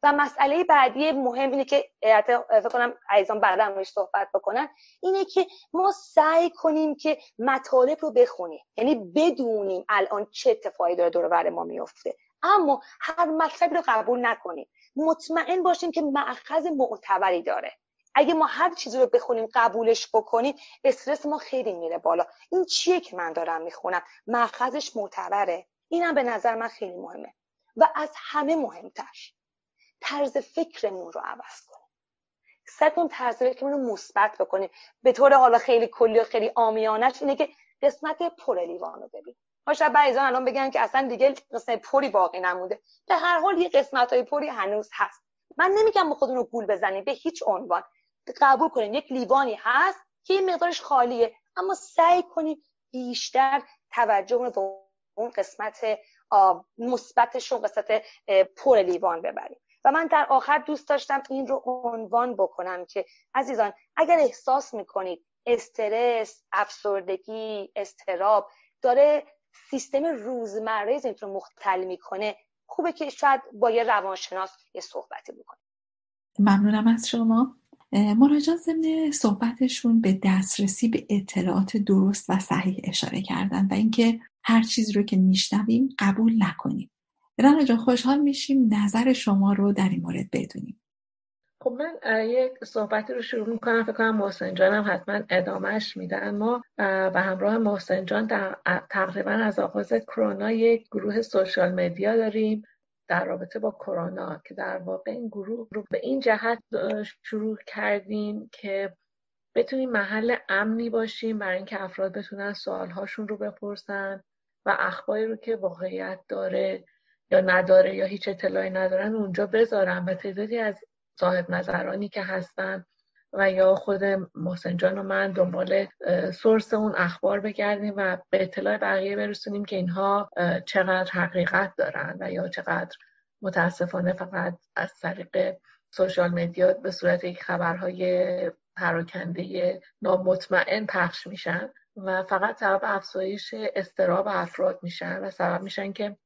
و مسئله بعدی مهم اینه که فکر کنم عزیزان بعدا روش صحبت بکنن اینه که ما سعی کنیم که مطالب رو بخونیم. یعنی بدونیم الان چه اتفاقی داره دور ما میفته اما هر مطلبی رو قبول نکنیم. مطمئن باشیم که معخذ معتبری داره. اگه ما هر چیزی رو بخونیم قبولش بکنیم استرس ما خیلی میره بالا. این چیه که من دارم می‌خونم؟ معخذش معتبره. اینم به نظر من خیلی مهمه. و از همه مهمتر. طرز فکرمون رو عوض کنیم. سعی کنیم طرز فکرمون رو مثبت بکنیم. به طور حالا خیلی کلی و خیلی آمیانش اینه که قسمت پر لیوان رو ببین. ها شاید بعضیان الان بگن که اصلا دیگه قسمت پری باقی نموده در هر حال یه قسمت های پری هنوز هست. من نمیگم به گول بزنیم به هیچ عنوان. قبول کنیم. یک لیوانی هست که یه مقدارش خالیه. اما سعی کنیم بیشتر توجه رو به اون قسمت مثبتش قسمت پر لیوان ببریم. و من در آخر دوست داشتم این رو عنوان بکنم که عزیزان اگر احساس می‌کنید استرس افسردگی استراب داره سیستم روزمره زندگیتون رو مختل می‌کنه خوبه که شاید با یه روانشناس یه صحبتی بکنید. ممنونم از شما. مراجعان ضمن صحبتشون به دسترسی به اطلاعات درست و صحیح اشاره کردن و اینکه هر چیزی رو که میشنویم قبول نکنیم. رنا جان خوشحال میشیم نظر شما رو در این مورد بدونیم. خب من یک صحبتی رو شروع می‌کنم فکر کنم محسن جانم حتما ادامهش میدن. ما به همراه محسن جان تقریبا از آغاز کرونا یک گروه سوشال مدیا داریم در رابطه با کرونا که در واقع این گروه رو به این جهت شروع کردیم که بتونیم محل امنی باشیم برای اینکه افراد بتونن سوالهاشون رو بپرسن و اخباری رو که واقعیت داره یا نداره یا هیچ اطلاعی ندارن اونجا بذارن و تعدادی از صاحب نظرانی که هستن و یا خود محسن جان و من دنبال سورس اون اخبار بگردیم و به اطلاع بقیه برسونیم که اینها چقدر حقیقت دارن و یا چقدر متاسفانه فقط از طریق سوشال مدیا به صورت یک خبرهای پراکنده نامطمئن پخش میشن و فقط سبب افزایش استراب افراد میشن و سبب میشن که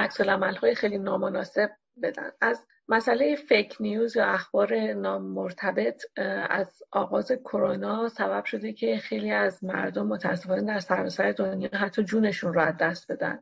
عکس های خیلی نامناسب بدن. از مسئله فیک نیوز یا اخبار نامرتبط از آغاز کرونا سبب شده که خیلی از مردم متاسفانه در سراسر دنیا حتی جونشون رو از دست بدن.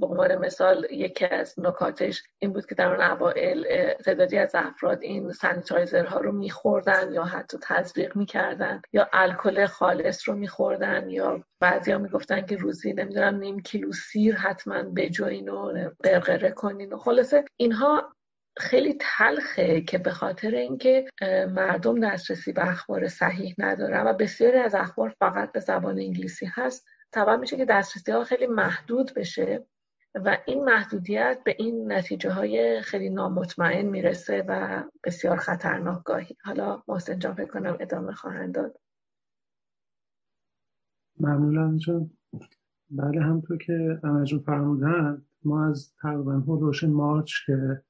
به عنوان مثال یکی از نکاتش این بود که در اون اوائل تعدادی از افراد این سانیتایزرها رو میخوردن یا حتی تزریق می‌کردن یا الکل خالص رو میخوردن یا بعضیا می‌گفتن که روزی نمی‌دونم نیم کیلو سیر حتما بجوین و قرقره کنین و خلاصه اینها خیلی تلخه که به خاطر اینکه مردم دسترسی به اخبار صحیح ندارن و بسیاری از اخبار فقط به زبان انگلیسی هست. سبب میشه که دسترسی ها خیلی محدود بشه. و این محدودیت به این نتیجه های خیلی نامطمئن می‌رسه و بسیار خطرناک گاهی. حالا محسن جان فکر کنم ادامه خواهند داد. ممنونم چون بله همطور که امجون فرمودن ما از تقریبا هلوش مارچ که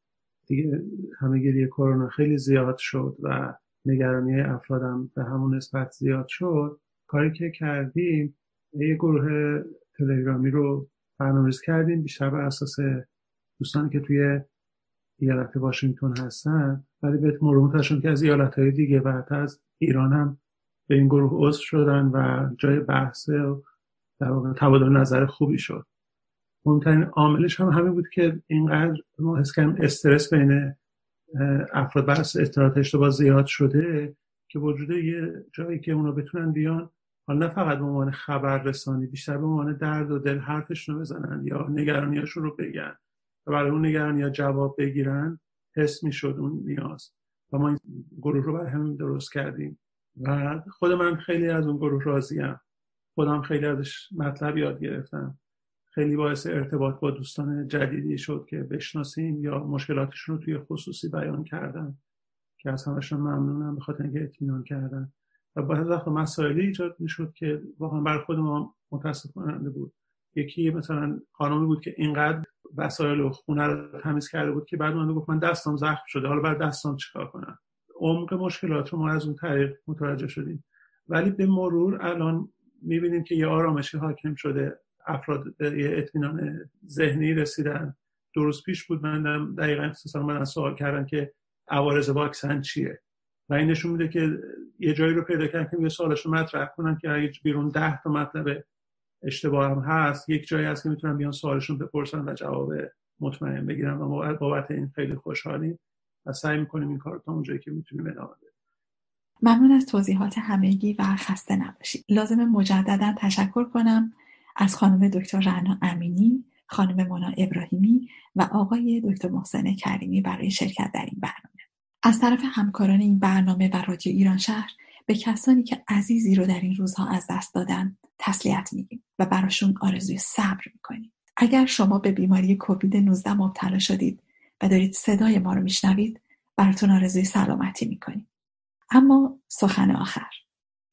دیگه همهگیری کرونا خیلی زیاد شد و نگرانی افرادم به همون نسبت زیاد شد کاری که کردیم یه گروه تلگرامی رو برنامه‌ریزی کردیم. بیشتر بر اساس دوستانی که توی ایالت واشنگتن هستن. ولی بهت مرموتشون که از ایالت های دیگه بعد از ایران هم به این گروه عضو شدن و جای بحث و در واقع تبادل نظر خوبی شد. مهمترین عاملش هم همین بود که اینقدر ما حس کردیم استرس بین افراد بر اطلاعات اشتباه زیاد شده که وجود یه جایی که اونا بتونن بیان حالا نه فقط به عنوان خبر رسانی بیشتر به عنوان درد و دل حرفشون رو بزنن یا نگرانیاشون رو بگن. و برای اون نگرانی ها جواب بگیرن حس می‌شد اون نیاز. و ما این گروه رو برای همین درست کردیم. و خود من خیلی از اون گروه راضیم. خودم خیلی ازش مطلب یاد گرفتم. خیلی باعث ارتباط با دوستان جدیدی شد که بشناسیم یا مشکلاتشون رو توی خصوصی بیان کردن. که از همشون ممنونم به خاطر اینکه اطمینان کردن. و بعد وقت مسائلی ایجاد می‌شد که واقعا بر خود ما متاسف کننده بود. یکی مثلا خانمی بود که اینقدر وسایل و خونه رو تمیز کرده بود که بعد من گفت من دستم زخم شده حالا بعد دستم چیکار کنم؟ عمق مشکلات رو ما از اون طریق متوجه شدیم. ولی به مرور الان می‌بینیم که یه آرامشی حاکم شده. افراد یه اطمینان ذهنی رسیدن. درست پیش بود من دقیقا من سوال کردم که عوارض واکسن چیه؟ و این نشون میده که یه جایی رو پیدا کردن که یه سوالش رو مطرح کنن که اگه بیرون ده تا مطلب اشتباه هم هست یک جایی هست که می‌تونن بیان سوالشون بپرسن و جواب مطمئن بگیرن و بابت این خیلی خوشحالیم و سعی می‌کنیم این کار تا اونجایی که می‌تونیم ادامه بدیم. ممنون از توضیحات همگی و خسته نباشید. لازم مجددا تشکر کنم از خانم دکتر رعنا امینی خانم مونا ابراهیمی و آقای دکتر محسن کریمی برای شرکت در این برنامه. از طرف همکاران این برنامه و رادیو ایران شهر به کسانی که عزیزی رو در این روزها از دست دادن تسلیت میگیم و براشون آرزوی صبر می‌کنیم. اگر شما به بیماری کووید 19 مبتلا شدید و دارید صدای ما رو میشنوید براتون آرزوی سلامتی می‌کنیم. اما سخن آخر.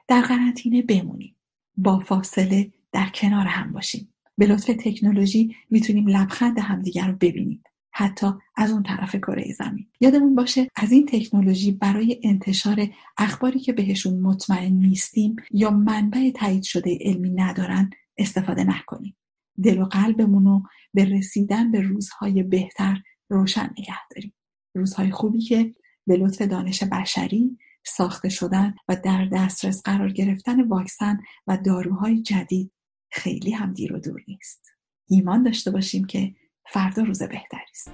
در قرنطینه بمونیم. با فاصله در کنار هم باشیم. به لطف تکنولوژی می‌تونیم لبخند همدیگر رو ببینیم. حتی از اون طرف کره زمین. یادمون باشه از این تکنولوژی برای انتشار اخباری که بهشون مطمئن نیستیم یا منبع تایید شده علمی ندارن استفاده نکنیم. دل و قلبمون رو به رسیدن به روزهای بهتر روشن نگه داریم. روزهای خوبی که به لطف دانش بشری ساخته شدن و در دسترس قرار گرفتن واکسن و داروهای جدید خیلی هم دیر و دور نیست. ایمان داشته باشیم که فردا روز بهتری است.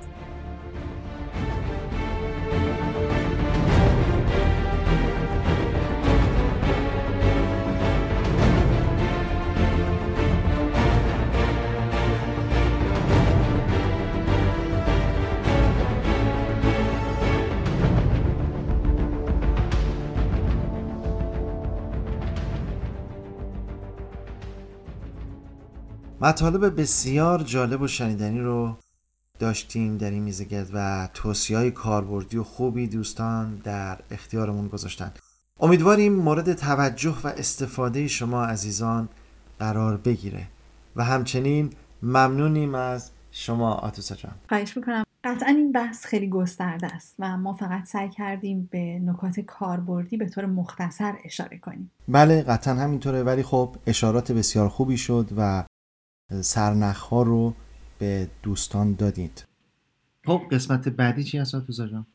مطالب بسیار جالب و شنیدنی رو داشتیم در این میزگرد و توصیه های کاربردی و خوبی دوستان در اختیارمون گذاشتن. امیدواریم مورد توجه و استفاده شما عزیزان قرار بگیره. و همچنین ممنونیم از شما آتوسا جان. خواهش می‌کنم. قطعا این بحث خیلی گسترده است و ما فقط سعی کردیم به نکات کاربردی به طور مختصر اشاره کنیم. بله قطعا همینطوره. ولی خب اشارات بسیار خوبی شد و سرنخها رو به دوستان دادید خب قسمت بعدی چی هست جان؟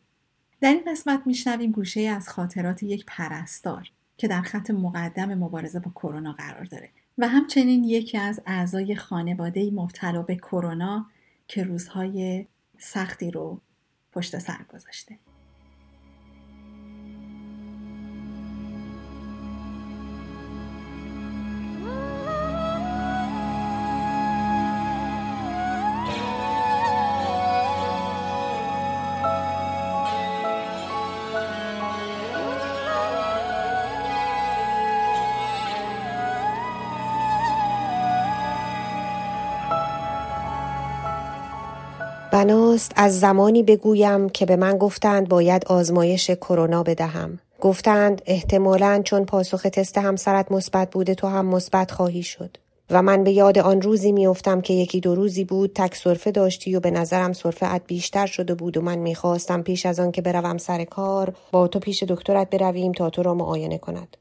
در این قسمت میشنویم گوشه از خاطرات یک پرستار که در خط مقدم مبارزه با کرونا قرار داره و همچنین یکی از اعضای خانواده مبتلا به کرونا که روزهای سختی رو پشت سر گذاشته بناست از زمانی بگویم که به من گفتند باید آزمایش کرونا بدهم. گفتند احتمالا چون پاسخ تست همسرت مثبت بوده تو هم مثبت خواهی شد. و من به یاد آن روزی میافتم که یکی دو روزی بود تک صرفه داشتی و به نظرم صرفه بیشتر شده بود و من می‌خواستم پیش از آن که بروم سر کار با تو پیش دکترت برویم تا تو را معاینه کند.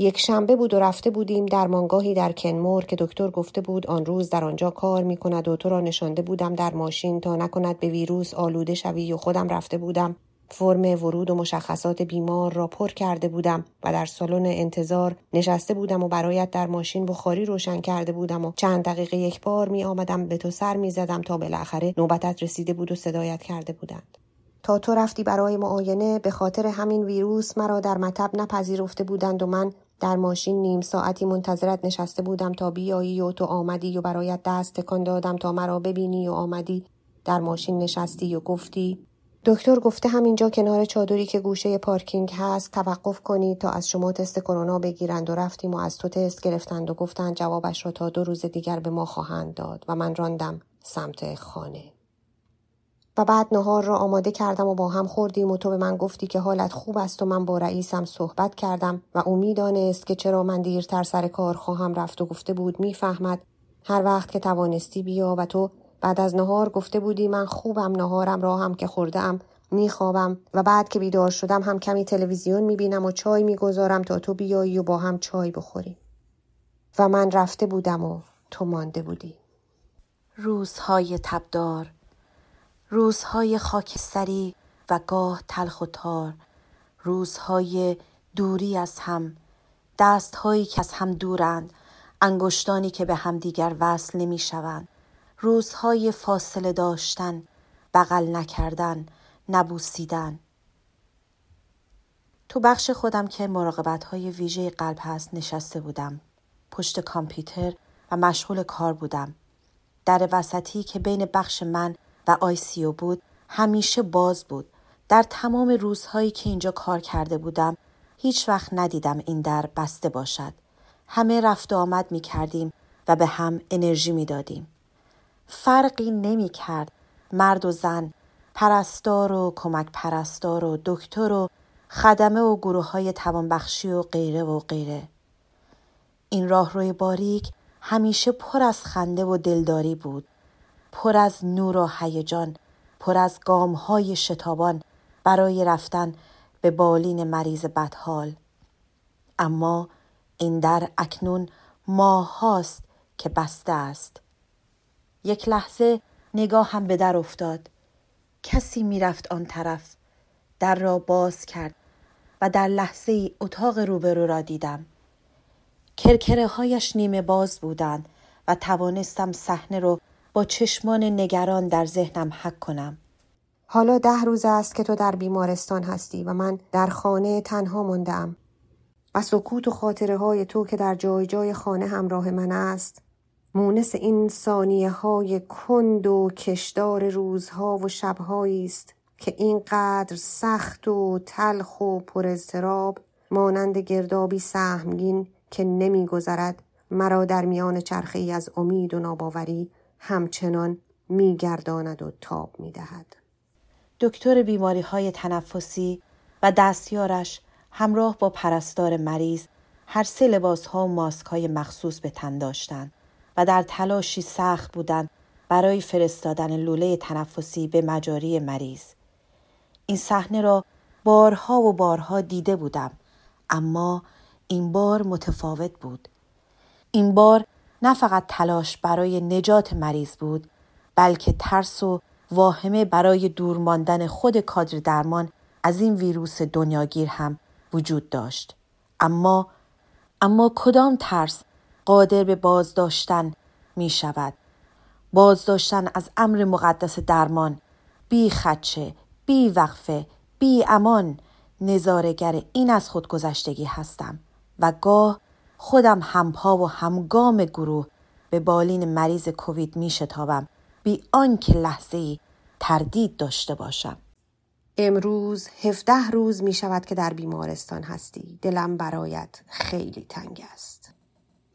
یک شنبه بود و رفته بودیم در مانگاهی در کنمور که دکتر گفته بود آن روز در آنجا کار می کند و تو را نشانده بودم در ماشین تا نکند به ویروس آلوده شوی و خودم رفته بودم فرم ورود و مشخصات بیمار را پر کرده بودم و در سالن انتظار نشسته بودم و برایت در ماشین بخاری روشن کرده بودم و چند دقیقه یک بار می آمدم به تو سر می زدم تا بالاخره نوبتت رسیده بود و صدایت کرده بودند. تا تو رفتی برای معاینه به خاطر همین ویروس مرا در مطب نپذیرفته بودند و من در ماشین نیم ساعتی منتظرت نشسته بودم تا بیایی و تو آمدی و برایت دست تکان دادم تا مرا ببینی و آمدی. در ماشین نشستی و گفتی دکتر گفته همینجا کنار چادری که گوشه پارکینگ هست توقف کنید تا از شما تست کرونا بگیرند. و رفتیم و از تو تست گرفتند و گفتند جوابش را تا دو روز دیگر به ما خواهند داد و من راندم سمت خانه. و بعد نهار را آماده کردم و با هم خوردیم و تو به من گفتی که حالت خوب است و من با رئیسم صحبت کردم و او می‌دانست که چرا من دیرتر سر کار خواهم رفت و گفته بود می‌فهمد. هر وقت که توانستی بیا و تو بعد از نهار گفته بودی من خوبم نهارم را هم که خوردم میخوابم و بعد که بیدار شدم هم کمی تلویزیون می‌بینم و چای می‌گذارم تا تو بیایی و با هم چای بخوریم. و من رفته بودم و تو مانده بودی. روزهای تبدار. روزهای خاکستری و گاه تلخ و تار روزهای دوری از هم دستهایی که از هم دورند انگشتانی که به هم دیگر وصل نمی شوند روزهای فاصله داشتن بغل نکردن نبوسیدن. تو بخش خودم که مراقبت های ویژه قلب هست نشسته بودم. پشت کامپیوتر و مشغول کار بودم. در وسطی که بین بخش من و آیسیو بود همیشه باز بود. در تمام روزهایی که اینجا کار کرده بودم هیچ وقت ندیدم این در بسته باشد. همه رفت و آمد می کردیم و به هم انرژی می دادیم. فرقی نمی کرد. مرد و زن پرستار و کمک پرستار و دکتر و خدمه و گروه های توانبخشی و غیره و غیره. این راهروی باریک همیشه پر از خنده و دلداری بود. پر از نور و هیجان پر از گام های شتابان برای رفتن به بالین مریض بدحال. اما این در اکنون ماه هاست که بسته است. یک لحظه نگاه هم به در افتاد. کسی می‌رفت آن طرف در را باز کرد و در لحظه ای اتاق روبرو را دیدم. کرکره هایش نیمه باز بودند و توانستم صحنه رو چشمان نگران در ذهنم حک کنم. حالا ده روز است که تو در بیمارستان هستی و من در خانه تنها مندم و سکوت و خاطره های تو که در جای جای خانه همراه من است مونس این ثانیه های کند و کشدار روزها و شبهایی است که اینقدر سخت و تلخ و پر اضطراب مانند گردابی سهمگین که نمیگذرد مرا در میان چرخه از امید و ناباوری همچنان میگرداند و تاب می‌دهد دکتر بیماری های تنفسی و دستیارش همراه با پرستار مریض هر سه لباس ها و ماسک های مخصوص به تن داشتند و در تلاشی سخت بودند برای فرستادن لوله تنفسی به مجاری مریض. این صحنه را بارها و بارها دیده بودم اما این بار متفاوت بود. این بار نه فقط تلاش برای نجات مریض بود بلکه ترس و واهمه برای دور ماندن خود کادر درمان از این ویروس دنیاگیر هم وجود داشت. اما اما کدام ترس قادر به بازداشتن می شود بازداشتن از امر مقدس درمان بی خدشه بی وقفه بی امان نظارگر این از خودگذشتگی هستم. و گاه خودم همپا و همگام گروه به بالین مریض کووید می شتابم. بی آنکه لحظه ای تردید داشته باشم. امروز هفده روز می شود که در بیمارستان هستی. دلم برایت خیلی تنگ است.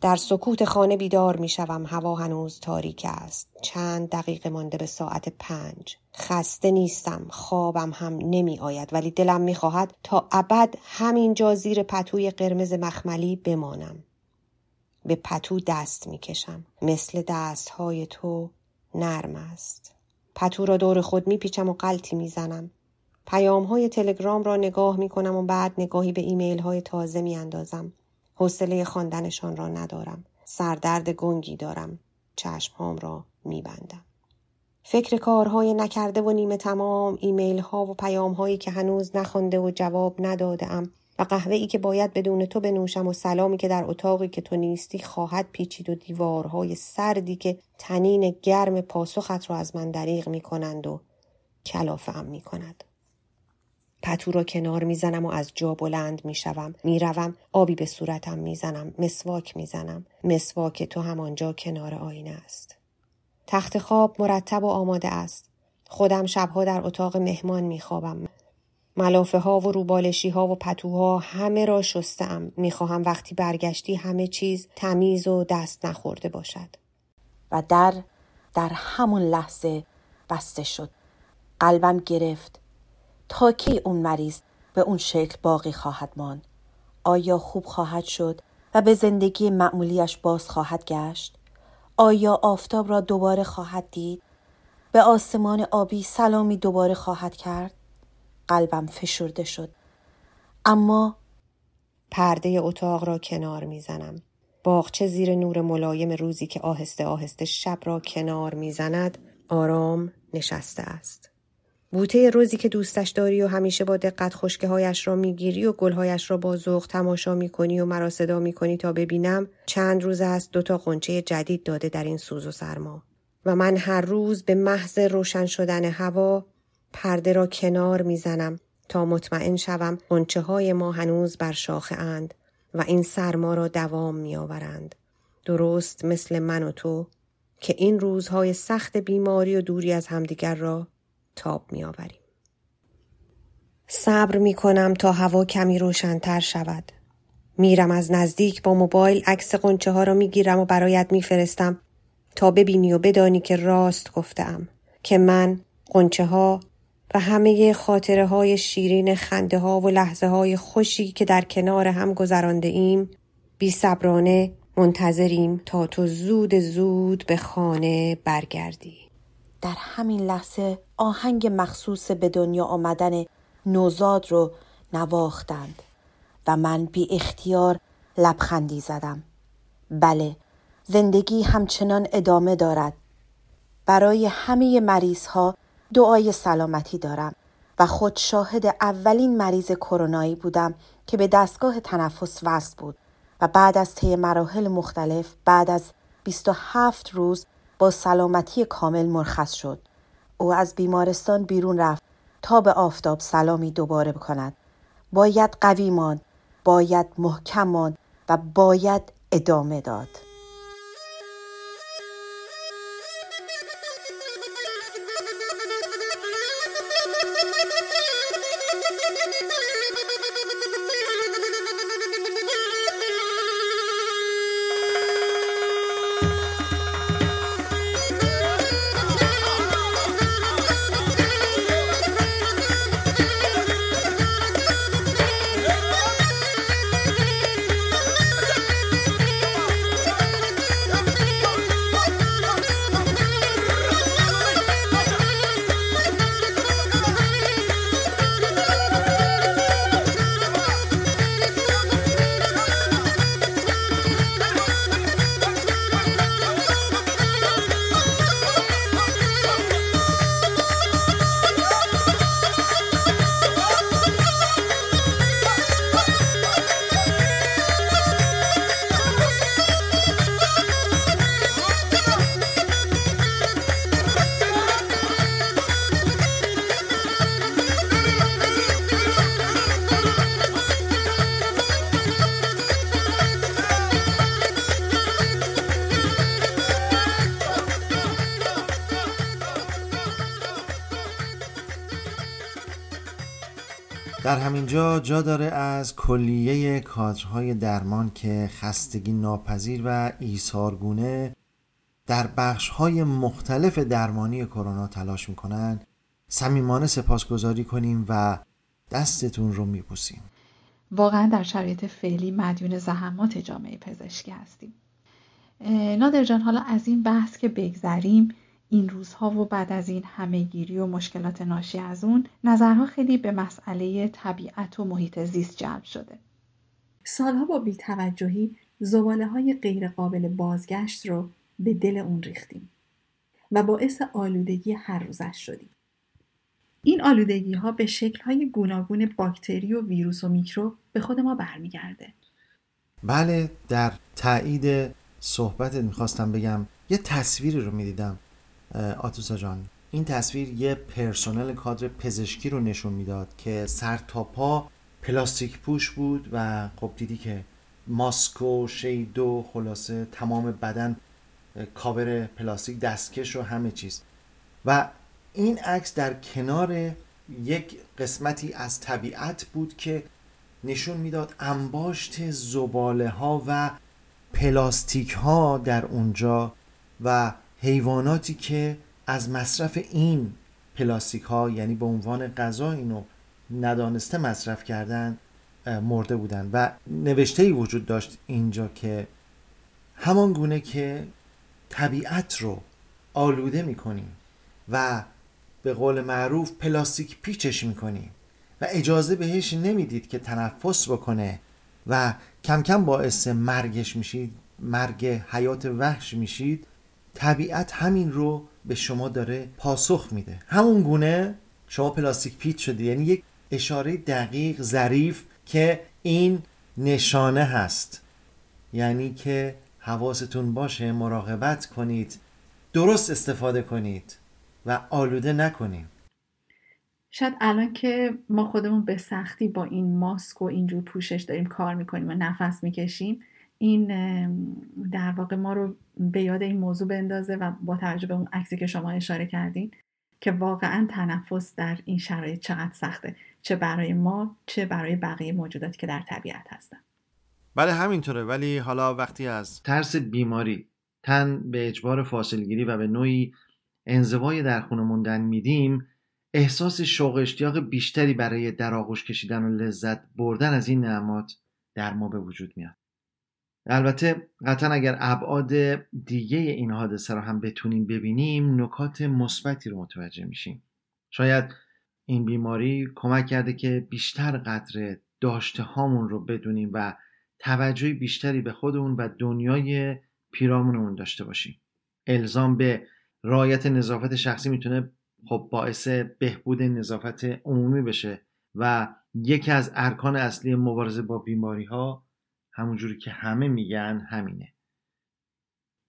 در سکوت خانه بیدار می شوم هوا هنوز تاریک است. چند دقیقه مانده به ساعت پنج. خسته نیستم. خوابم هم نمی آید ولی دلم می خواهد تا ابد همینجا زیر پتوی قرمز مخملی بمانم. به پتو دست می کشم مثل دست های تو نرم است. پتو را دور خود می پیچم و قلطی می زنم پیام های تلگرام را نگاه می کنم و بعد نگاهی به ایمیل های تازه می اندازم حوصله خواندنشان را ندارم. سردرد گنگی دارم. چشمهام را میبندم. فکر کارهای نکرده و نیمه تمام ایمیل ها و پیام هایی که هنوز نخوانده و جواب نداده و قهوه ای که باید بدون تو بنوشم و سلامی که در اتاقی که تو نیستی خواهد پیچید و دیوارهای سردی که تنین گرم پاسخت را از من دریغ می کنند و کلافه می کند. پتو را کنار می‌زنم و از جا بلند می‌شوم. می‌روم آبی به صورتم می‌زنم مسواک می‌زنم. مسواک تو همانجا کنار آینه است. تخت خواب مرتب و آماده است. خودم شبها در اتاق مهمان میخوابم. ملافه ها و روبالشی ها و پتوها همه را شستم می‌خواهم وقتی برگشتی همه چیز تمیز و دست نخورده باشد. و در در همون لحظه بسته شد. قلبم گرفت. تا کی اون مریض به اون شکل باقی خواهد ماند؟ آیا خوب خواهد شد و به زندگی معمولیش باز خواهد گشت؟ آیا آفتاب را دوباره خواهد دید؟ به آسمان آبی سلامی دوباره خواهد کرد؟ قلبم فشرده شد. اما پرده اتاق را کنار می‌زنم. باغچه زیر نور ملایم روزی که آهسته آهسته شب را کنار می‌زند آرام نشسته است. بوته روزی که دوستش داری و همیشه با دقت خشکه هایش را می‌گیری و گلهایش را با ذوق تماشا می‌کنی و مرا صدا می‌کنی تا ببینم چند روز است دوتا قنچه جدید داده در این سوز و سرما. و من هر روز به محض روشن شدن هوا پرده را کنار می‌زنم تا مطمئن شوم قنچه های ما هنوز بر شاخه اند و این سرما را دوام میآورند. درست مثل من و تو که این روزهای سخت بیماری و دوری از همدیگر را تاب می آوریم. صبر می کنم تا هوا کمی روشنتر شود. میرم از نزدیک با موبایل عکس قنچه ها را می گیرم و برایت میفرستم تا ببینی و بدانی که راست گفتم که من قنچه ها و همه خاطره های شیرین خنده ها و لحظه های خوشی که در کنار هم گذرانده ایم بی صبرانه منتظریم تا تو زود زود به خانه برگردی. در همین لحظه آهنگ مخصوص به دنیا آمدن نوزاد رو نواختند و من بی اختیار لبخندی زدم. بله زندگی همچنان ادامه دارد. برای همه مریض ها دعای سلامتی دارم و خود شاهد اولین مریض کرونایی بودم که به دستگاه تنفس وصل بود و بعد از طی مراحل مختلف بعد از 27 روز با سلامتی کامل مرخص شد. او از بیمارستان بیرون رفت تا به آفتاب سلامی دوباره بکند. باید قوی ماند، باید محکم ماند و باید ادامه داد. جا داره از کلیه کادرهای درمان که خستگی ناپذیر و ایثارگونه در بخشهای مختلف درمانی کرونا تلاش می‌کنن صمیمانه سپاسگزاری کنیم و دستتون رو میبوسیم. واقعا در شرایط فعلی مدیون زحمات جامعه پزشکی هستیم. نادر جان حالا از این بحث که بگذریم این روزها و بعد از این همهگیری و مشکلات ناشی از اون نظرها خیلی به مسئله طبیعت و محیط زیست جلب شده. سالها با بیتوجهی زباله های غیر قابل بازگشت رو به دل اون ریختیم و باعث آلودگی هر روزش شدیم. این آلودگی ها به شکل های گوناگون باکتری و ویروس و میکروب به خود ما برمیگرده. بله در تایید صحبتت می‌خواستم بگم یه تصویری رو می‌دیدم. آتوسا جان. این تصویر یه پرسنل کادر پزشکی رو نشون می‌داد که سر تا پا پلاستیک پوش بود و خب دیدی که ماسک و shield و خلاصه تمام بدن کاور پلاستیک دستکش و همه چیز. و این عکس در کنار یک قسمتی از طبیعت بود که نشون می‌داد انباشت زباله ها و پلاستیک ها در اونجا و حیواناتی که از مصرف این پلاستیک ها یعنی به عنوان غذا اینو ندانسته مصرف کردن مرده بودن. و نوشته ای وجود داشت اینجا که همان گونه که طبیعت رو آلوده می‌کنیم و به قول معروف پلاستیک پیچش می‌کنیم و اجازه بهش نمی‌دید که تنفس بکنه و کم کم باعث مرگش میشید مرگ حیات وحش میشید. طبیعت همین رو به شما داره پاسخ میده. همون گونه شما پلاستیک پیچ شدی. یعنی یک اشاره دقیق ظریف که این نشانه هست. یعنی که حواستون باشه مراقبت کنید درست استفاده کنید و آلوده نکنید. شاید الان که ما خودمون به سختی با این ماسک و اینجور پوشش داریم کار می‌کنیم و نفس می‌کشیم این در واقع ما رو به یاد این موضوع بندازه و با توجه به اون عکسی که شما اشاره کردین که واقعا تنفس در این شرایط چقدر سخته. چه برای ما چه برای بقیه موجوداتی که در طبیعت هستن. بله همینطوره. ولی حالا وقتی از ترس بیماری تن به اجبار فاصلگیری و به نوعی انزوای در خونه موندن میدیم احساس شوق اشتیاق بیشتری برای در آغوش کشیدن و لذت بردن از این نعمات در ما به وجود میاد. البته قطعا اگر ابعاد دیگه این حادثه رو هم بتونیم ببینیم نکات مثبتی رو متوجه میشیم. شاید این بیماری کمک کرده که بیشتر قدر داشته هامون رو بدونیم و توجه بیشتری به خودمون و دنیای پیرامونمون داشته باشیم. الزام به رعایت نظافت شخصی می‌تونه خب باعث بهبود نظافت عمومی بشه و یکی از ارکان اصلی مبارزه با بیماری ها همونجوری که همه میگن همینه.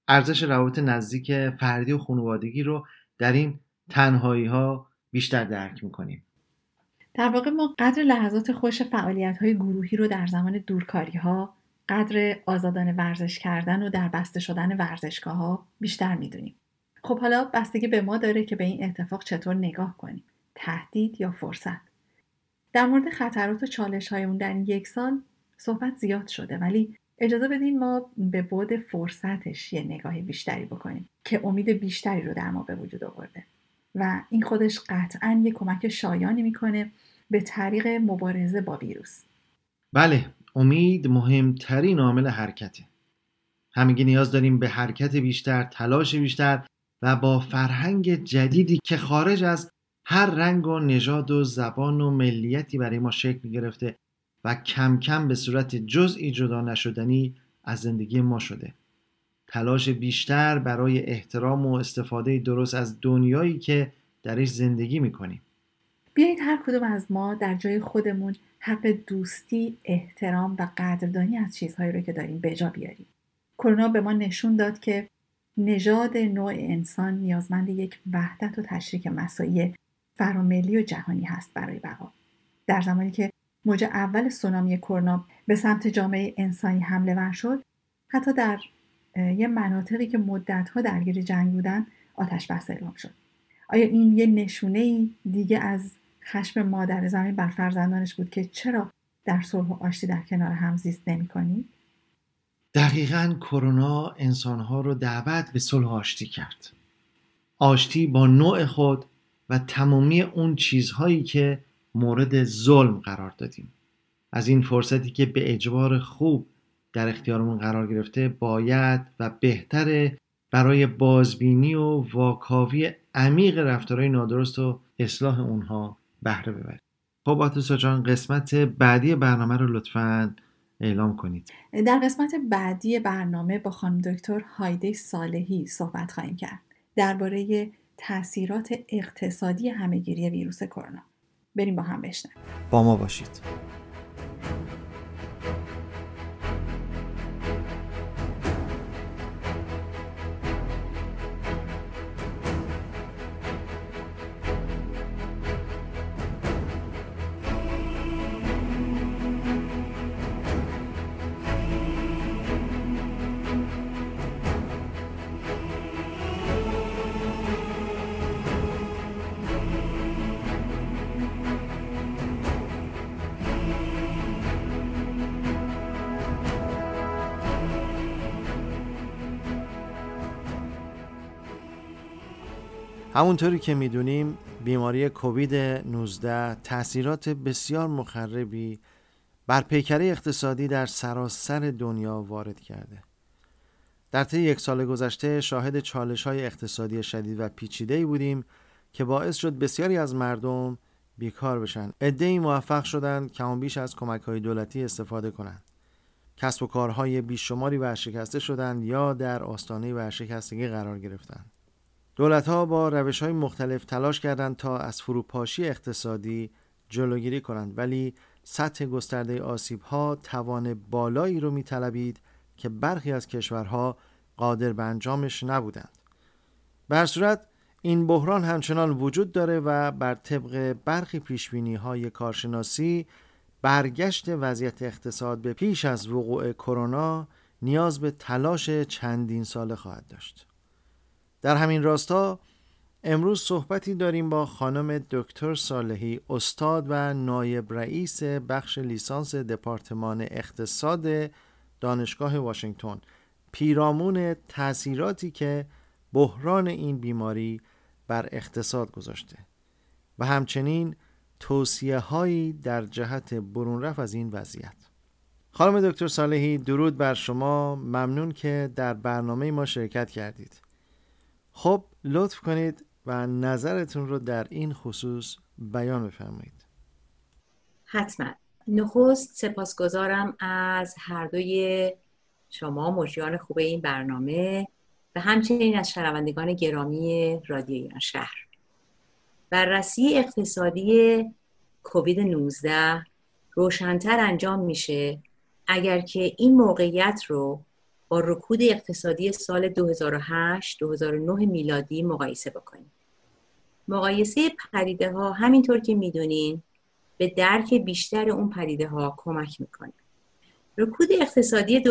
ارزش روابط نزدیک فردی و خانوادگی رو در این تنهایی ها بیشتر درک می‌کنیم. در واقع ما قدر لحظات خوش فعالیت های گروهی رو در زمان دورکاری ها قدر آزادانه ورزش کردن و در بسته شدن ورزشگاه ها بیشتر می‌دونیم. خب حالا بستگی به ما داره که به این اتفاق چطور نگاه کنیم. تهدید یا فرصت؟ در مورد خطرات و چالش های اون در این یک سال صحبت زیاد شده ولی اجازه بدین ما به بود فرصتش یه نگاه بیشتری بکنیم که امید بیشتری رو در ما به وجود آورده. و این خودش قطعا یه کمک شایانی می‌کنه به طریق مبارزه با ویروس. بله امید مهمترین عامل حرکته. همگی نیاز داریم به حرکت بیشتر تلاش بیشتر و با فرهنگ جدیدی که خارج از هر رنگ و نژاد و زبان و ملیتی برای ما شکل گرفته و کم کم به صورت جزئی جدا نشدنی از زندگی ما شده تلاش بیشتر برای احترام و استفاده درست از دنیایی که درش زندگی می‌کنیم بیایید هر کدوم از ما در جای خودمون حق دوستی، احترام و قدردانی از چیزهایی رو که داریم بجا بیاریم. کرونا به ما نشون داد که نژاد نوع انسان نیازمند یک وحدت و تشریک مسایی فراملی و جهانی هست برای بقا. در زمانی که موج اول سونامی کرونا به سمت جامعه انسانی حمله ور شد حتی در یه مناطقی که مدتها درگیر جنگ بودن آتش بس اعلام شد آیا این یه نشونه دیگه از خشم مادر زمین بر فرزندانش بود که چرا در صلح و آشتی در کنار هم زیست نمی کنید؟ دقیقا کرونا انسانها رو دعوت به صلح آشتی کرد آشتی با نوع خود و تمامی اون چیزهایی که مورد ظلم قرار دادیم. از این فرصتی که به اجبار خوب در اختیارمون قرار گرفته باید و بهتره برای بازبینی و واکاوی عمیق رفتارهای نادرست و اصلاح اونها بهره ببرید خب آتوسا جان قسمت بعدی برنامه رو لطفا اعلام کنید. در قسمت بعدی برنامه با خانم دکتر هایده صالحی صحبت خواهیم کرد. درباره تاثیرات اقتصادی همهگیری ویروس کرونا. بریم با هم بشنویم. با ما باشید. همونطوری که می‌دونیم بیماری کووید 19 تاثیرات بسیار مخربی بر پیکره اقتصادی در سراسر دنیا وارد کرده. در طی یک سال گذشته شاهد چالش های اقتصادی شدید و پیچیده بودیم که باعث شد بسیاری از مردم بیکار بشن. ای موفق شدند کم بیش از کمک های دولتی استفاده کنند. کسب و کارهای بیشماری ورشکسته شدند یا در آستانه ورشکستگی قرار گرفتند. دولت ها با روش های مختلف تلاش کردند تا از فروپاشی اقتصادی جلوگیری کنند ولی سطح گسترده آسیب ها توان بالایی رو می که برخی از کشورها قادر به انجامش نبودند. بر صورت این بحران همچنان وجود داره و بر طبق برخی پیشبینی های کارشناسی برگشت وضعیت اقتصاد به پیش از وقوع کرونا نیاز به تلاش چندین ساله خواهد داشت. در همین راستا امروز صحبتی داریم با خانم دکتر صالحی استاد و نایب رئیس بخش لیسانس دپارتمان اقتصاد دانشگاه واشنگتن. پیرامون تاثیراتی که بحران این بیماری بر اقتصاد گذاشته. و همچنین توصیه هایی در جهت برون رفت از این وضعیت. خانم دکتر صالحی درود بر شما. ممنون که در برنامه ما شرکت کردید. خب لطف کنید و نظرتون رو در این خصوص بیان بفرمایید. حتما. نخست سپاسگزارم از هر دوی شما مجریان خوب این برنامه و همچنین از شنوندگان گرامی رادیو ایران شهر. بررسی اقتصادی کووید 19 روشنتر انجام میشه اگر که این موقعیت رو رکود اقتصادی سال 2008-2009 میلادی مقایسه بکنیم. مقایسه پدیده ها همینطور که می‌دونین به درک بیشتر اون پدیده ها کمک می‌کنه. رکود اقتصادی 2008-2009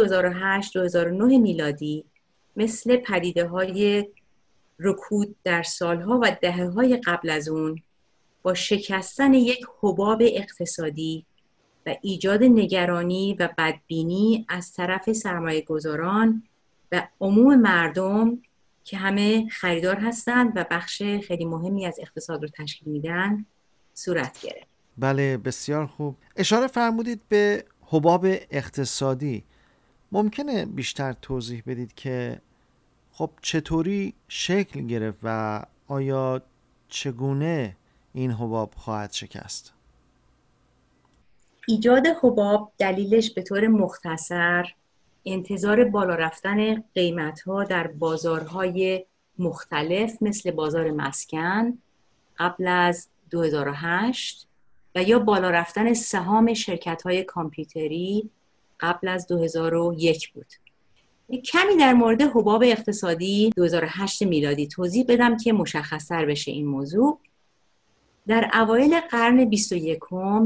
میلادی مثل پدیده های رکود در سالها و دهه های قبل از اون با شکستن یک حباب اقتصادی و ایجاد نگرانی و بدبینی از طرف سرمایه گذاران و عموم مردم که همه خریدار هستند و بخش خیلی مهمی از اقتصاد رو تشکیل میدن صورت گرفت. بله بسیار خوب. اشاره فرمودید به حباب اقتصادی. ممکنه بیشتر توضیح بدید که خب چطوری شکل گرفت و آیا چگونه این حباب خواهد شکست؟ ایجاد حباب دلیلش به طور مختصر انتظار بالا رفتن قیمت ها در بازارهای مختلف مثل بازار مسکن قبل از 2008 و یا بالا رفتن سهام شرکت های کامپیوتری قبل از 2001 بود. کمی در مورد حباب اقتصادی 2008 میلادی توضیح بدم که مشخصتر بشه این موضوع. در اوایل قرن 21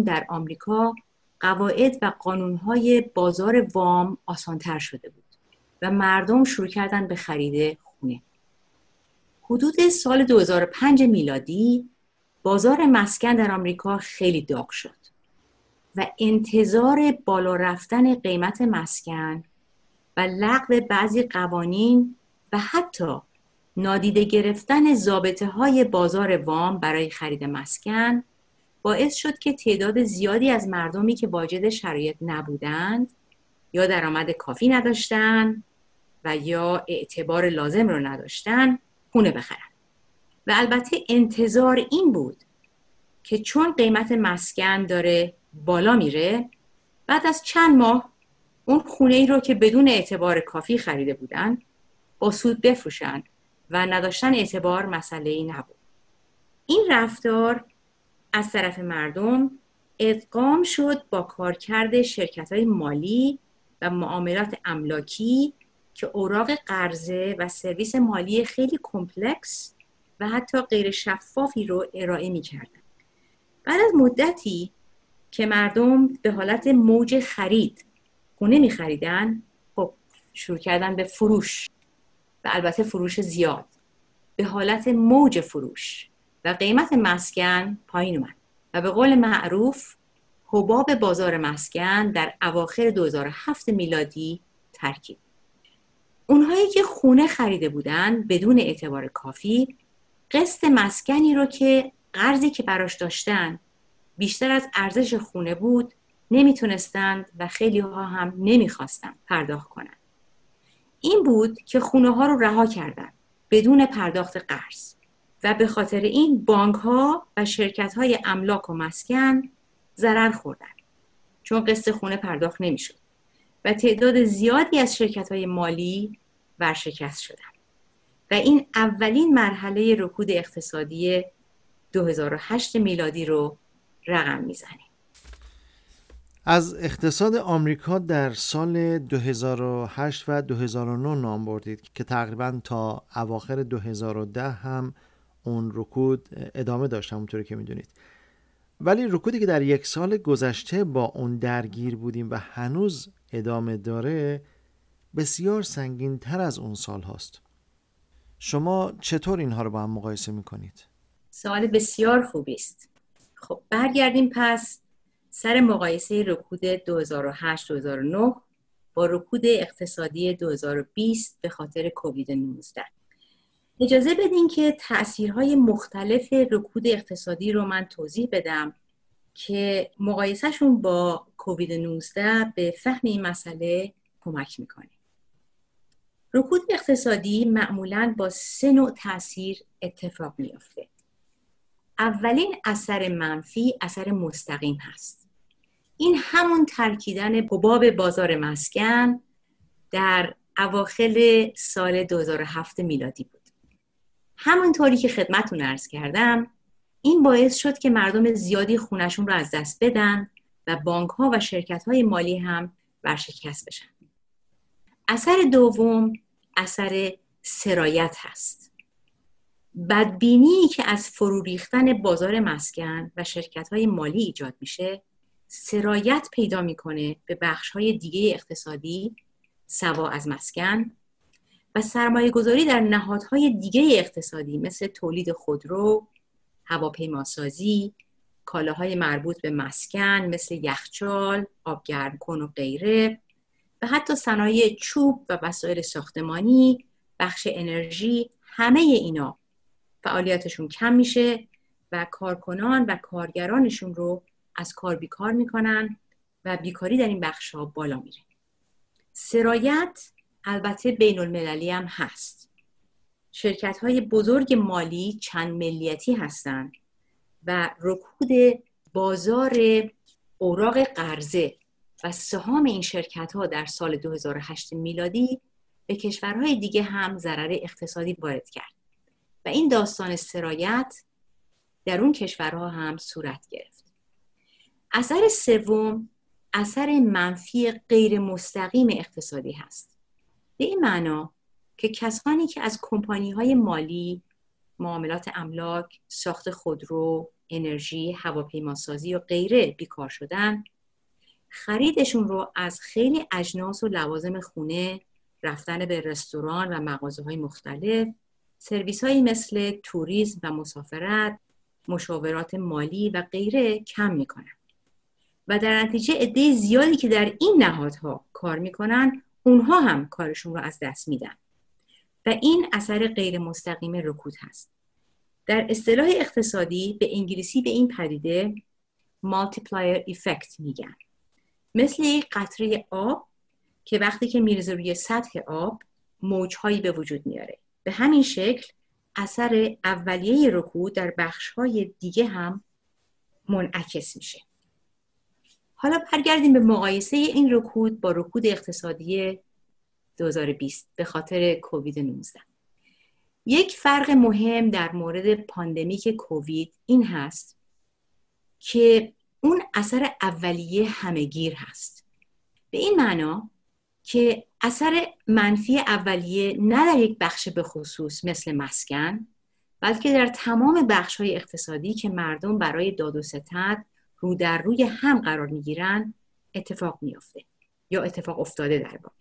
در آمریکا قواعد و قانونهای بازار وام آسانتر شده بود و مردم شروع کردن به خرید خونه. حدود سال 2005 میلادی بازار مسکن در آمریکا خیلی داغ شد و انتظار بالا رفتن قیمت مسکن و لغو بعضی قوانین و حتی نادیده گرفتن زابطه های بازار وام برای خرید مسکن باعث شد که تعداد زیادی از مردمی که واجد شرایط نبودند یا درآمد کافی نداشتند و یا اعتبار لازم رو نداشتن خونه بخرن و البته انتظار این بود که چون قیمت مسکن داره بالا میره بعد از چند ماه اون خونه ای رو که بدون اعتبار کافی خریده بودن با سود بفروشن و نداشتن اعتبار مسئله ای نبود. این رفتار از طرف مردم ادغام شد با کارکرد شرکت های مالی و معاملات املاکی که اوراق قرضه و سرویس مالی خیلی complex و حتی غیر شفافی رو ارائه می کردن. بعد از مدتی که مردم به حالت موج خرید خونه می خریدن خب شروع کردن به فروش و البته فروش زیاد به حالت موج فروش و قیمت مسکن پایین اومد. و به قول معروف حباب بازار مسکن در اواخر 2007 میلادی ترکید اونهایی که خونه خریده بودن بدون اعتبار کافی قسط مسکنی رو که قرضی که براش داشتن بیشتر از ارزش خونه بود نمی‌تونستند و خیلی ها هم نمی‌خواستند پرداخت کنند. این بود که خونه ها رو رها کردند بدون پرداخت قرض. و به خاطر این بانک ها و شرکت های املاک و مسکن ضرر خوردن چون قسط خونه پرداخت نمی‌شد و تعداد زیادی از شرکت های مالی ورشکست شدن. و این اولین مرحله رکود اقتصادی 2008 میلادی رو رقم می‌زنه. از اقتصاد آمریکا در سال 2008 و 2009 نام بردید که تقریبا تا اواخر 2010 هم اون رکود ادامه داشت همونطوری که می‌دونید. ولی رکودی که در یک سال گذشته با اون درگیر بودیم و هنوز ادامه داره بسیار سنگین تر از اون سال هاست. شما چطور اینها رو با هم مقایسه می‌کنید؟ سوال بسیار خوبی است. خب برگردیم پس سر مقایسه رکود 2008-2009 با رکود اقتصادی 2020 به خاطر کووید 19 اجازه بدین که تاثیرهای مختلف رکود اقتصادی رو من توضیح بدم که مقایسهشون با کووید 19 به فهم این مسئله کمک می‌کنه. رکود اقتصادی معمولا با سه نوع تاثیر اتفاق میافته. اولین اثر منفی اثر مستقیم هست. این همون ترکیدن حباب بازار مسکن در اواخر سال 2007 میلادی بود. همونطوری که خدمتون ارز کردم این باعث شد که مردم زیادی خونشون رو از دست بدن و بانک ها و شرکت های مالی هم ورشکست بشن. اثر دوم اثر سرایت هست. بدبینی که از فرو ریختن بازار مسکن و شرکت های مالی ایجاد میشه سرایت پیدا می‌کنه به بخش های دیگه اقتصادی سوا از مسکن و سرمایه گذاری در نهادهای دیگه اقتصادی مثل تولید خودرو، هواپیماسازی، کالاهای مربوط به مسکن مثل یخچال، آبگرم کن و غیره و حتی صنایع چوب و وسایل ساختمانی، بخش انرژی همه اینا فعالیتشون کم میشه و کارکنان و کارگرانشون رو از کار بیکار می‌کنن و بیکاری در این بخش ها بالا میره. سرایت البته بین المللی هم هست. شرکت های بزرگ مالی چند ملیتی هستند و رکود بازار اوراق قرضه و سهام این شرکت ها در سال 2008 میلادی به کشورهای دیگه هم ضرر اقتصادی وارد کرد و این داستان سرایت در اون کشورها هم صورت گرفت. اثر سوم اثر منفی غیر مستقیم اقتصادی هست. به این معنا که کسانی که از کمپانی های مالی معاملات املاک ساخت خودرو انرژی هواپیماسازی و غیره بیکار شدن خریدشون رو از خیلی اجناس و لوازم خونه رفتن به رستوران و مغازه های مختلف سرویس هایی مثل توریسم و مسافرت مشاورات مالی و غیره کم می‌کنن. و در نتیجه عده زیادی که در این نهادها کار می‌کنن اونها هم کارشون رو از دست میدن. و این اثر غیر مستقیم رکود هست. در اصطلاح اقتصادی به انگلیسی به این پدیده multiplier effect میگن. مثل یک قطره آب که وقتی که میرزه روی سطح آب موجهایی به وجود میاره. به همین شکل اثر اولیه رکود در بخشهای دیگه هم منعکس میشه. حالا برگردیم به مقایسه این رکود با رکود اقتصادی 2020 به خاطر کووید 19 یک فرق مهم در مورد پاندمیک کووید این هست که اون اثر اولیه همهگیر هست. به این معنا که اثر منفی اولیه نه در یک بخش به خصوص مثل مسکن بلکه در تمام بخش های اقتصادی که مردم برای داد و ستد رو در روی هم قرار می‌گیرن اتفاق میافته یا اتفاق افتاده در واقع.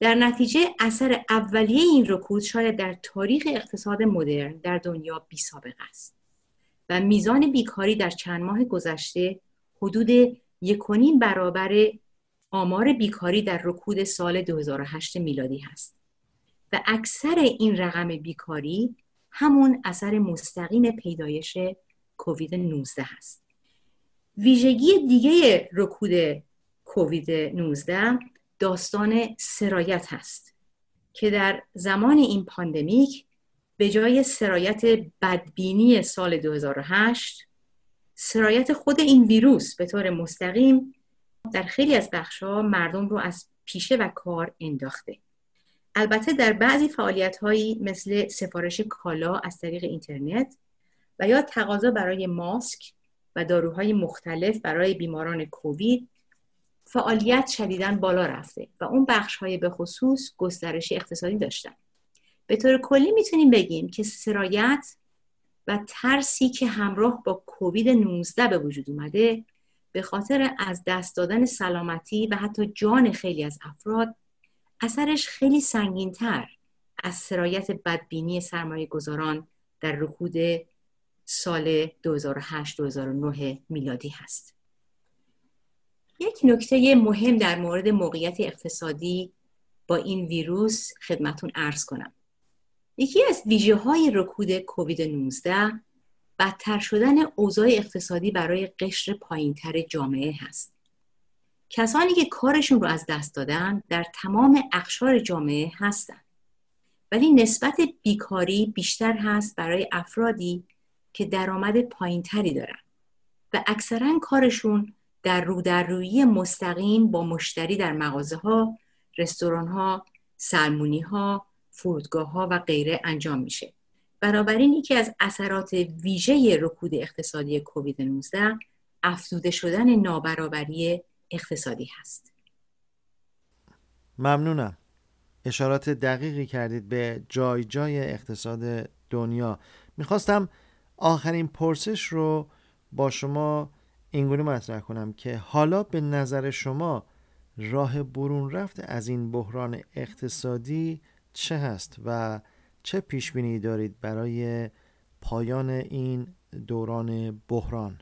در نتیجه اثر اولیه این رکود شاید در تاریخ اقتصاد مدرن در دنیا بی سابقه است و میزان بیکاری در چند ماه گذشته حدود یکونیم برابر آمار بیکاری در رکود سال 2008 میلادی هست و اکثر این رقم بیکاری همون اثر مستقیم پیدایش کووید 19 هست. ویژگی دیگه رکود کووید 19 داستان سرایت هست که در زمان این پاندمیک به جای سرایت بدبینی سال 2008 سرایت خود این ویروس به طور مستقیم در خیلی از بخشها مردم رو از پیشه و کار انداخته. البته در بعضی فعالیت هایی مثل سفارش کالا از طریق اینترنت و یا تقاضا برای ماسک و داروهای مختلف برای بیماران کووید فعالیت شدیدن بالا رفته و اون بخش های به خصوص گسترش اقتصادی داشتن. به طور کلی می‌تونیم بگیم که سرایت و ترسی که همراه با کووید 19 به وجود اومده به خاطر از دست دادن سلامتی و حتی جان خیلی از افراد اثرش خیلی سنگینتر از سرایت بدبینی سرمایه گذاران در رکود سال 2008-2009 میلادی هست. یک نکته مهم در مورد موقعیت اقتصادی با این ویروس خدمتون ارز کنم. یکی از ویژه های رکود کووید 19 بدتر شدن اوضاع اقتصادی برای قشر پایینتر جامعه هست. کسانی که کارشون رو از دست دادن در تمام اقشار جامعه هستند. ولی نسبت بیکاری بیشتر هست برای افرادی که درآمد پایینتری دارن و اکثرا کارشون در رو در روی مستقیم با مشتری در مغازه ها، رستوران ها، سلمونی ها، فرودگاه ها و غیره انجام میشه. بنابراین یکی از اثرات ویژه رکود اقتصادی کووید 19 افزوده شدن نابرابری اقتصادی هست. ممنونم. اشارات دقیقی کردید به جای جای اقتصاد دنیا. می‌خواستم آخرین پرسش رو با شما اینگونه مطرح کنم که حالا به نظر شما راه برون رفت از این بحران اقتصادی چه هست و چه پیش بینی دارید برای پایان این دوران بحران؟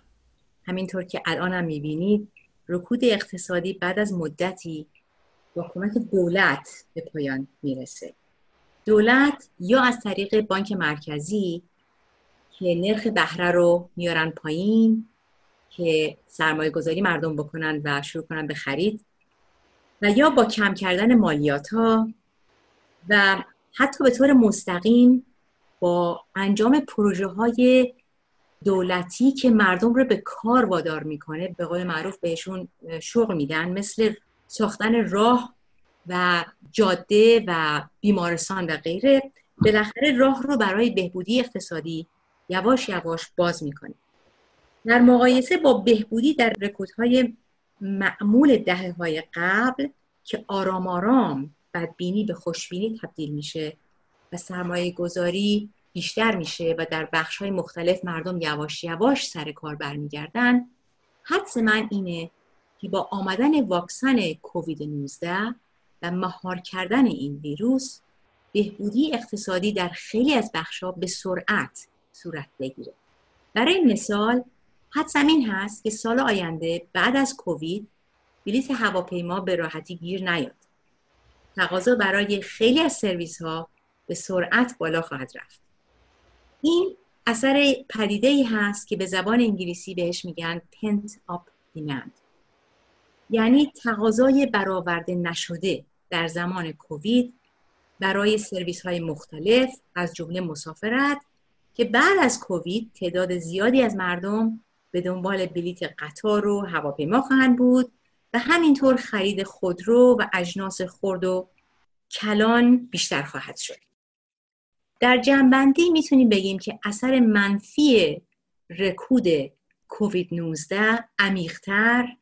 همینطور که الان هم می‌بینید رکود اقتصادی بعد از مدتی با کمک دولت به پایان می‌رسه. دولت یا از طریق بانک مرکزی که نرخ بهره رو میارن پایین که سرمایه گذاری مردم بکنن و شروع کنن به خرید و یا با کم کردن مالیات ها و حتی به طور مستقیم با انجام پروژه های دولتی که مردم رو به کار وادار می‌کنه به قول معروف بهشون شغل میدن مثل ساختن راه و جاده و بیمارستان و غیره بالاخره راه رو برای بهبودی اقتصادی یواش یواش باز می‌کنیم. در مقایسه با بهبودی در رکودهای معمول دهه های قبل که آرام آرام بدبینی به خوشبینی تبدیل میشه و سرمایه گذاری بیشتر میشه و در بخش های مختلف مردم یواش یواش سر کار برمیگردن حدس من اینه که با آمدن واکسن کووید 19 و مهار کردن این ویروس بهبودی اقتصادی در خیلی از بخشها به سرعت صورت بگیره. برای مثال حدس این هست که سال آینده بعد از کووید بلیت هواپیما به راحتی گیر نیاد. تقاضا برای خیلی از سرویس ها به سرعت بالا خواهد رفت. این اثر پدیده ای هست که به زبان انگلیسی بهش میگن pent up demand. یعنی تقاضای برآورده نشده در زمان کووید برای سرویس های مختلف از جمله مسافرت که بعد از کووید تعداد زیادی از مردم به دنبال بلیت قطار و هواپیما خواهند بود و همینطور خرید خودرو و اجناس خرد و کلان بیشتر خواهد شد. در جنبندی می‌تونیم بگیم که اثر منفی رکود کووید 19 عمیقتر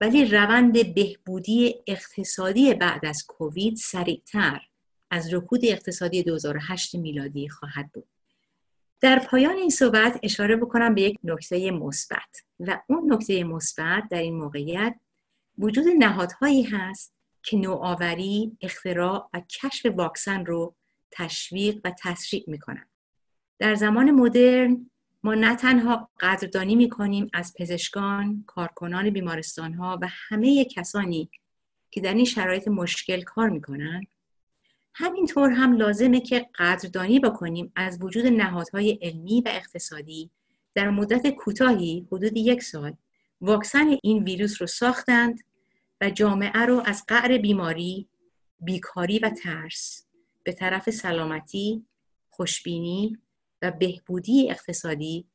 ولی روند بهبودی اقتصادی بعد از کووید سریعتر از رکود اقتصادی 2008 میلادی خواهد بود. در پایان این صحبت اشاره بکنم به یک نکته مثبت و اون نکته مثبت در این موقعیت وجود نهادهایی هست که نوآوری، اختراع و کشف واکسن رو تشویق و تسریع می‌کنن. در زمان مدرن ما نه تنها قدردانی می‌کنیم از پزشکان، کارکنان بیمارستان ها و همه کسانی که در این شرایط مشکل کار می‌کنن همینطور هم لازمه که قدردانی بکنیم از وجود نهادهای علمی و اقتصادی در مدت کوتاهی حدود یک سال واکسن این ویروس رو ساختند و جامعه رو از قعر بیماری، بیکاری و ترس به طرف سلامتی، خوشبینی و بهبودی اقتصادی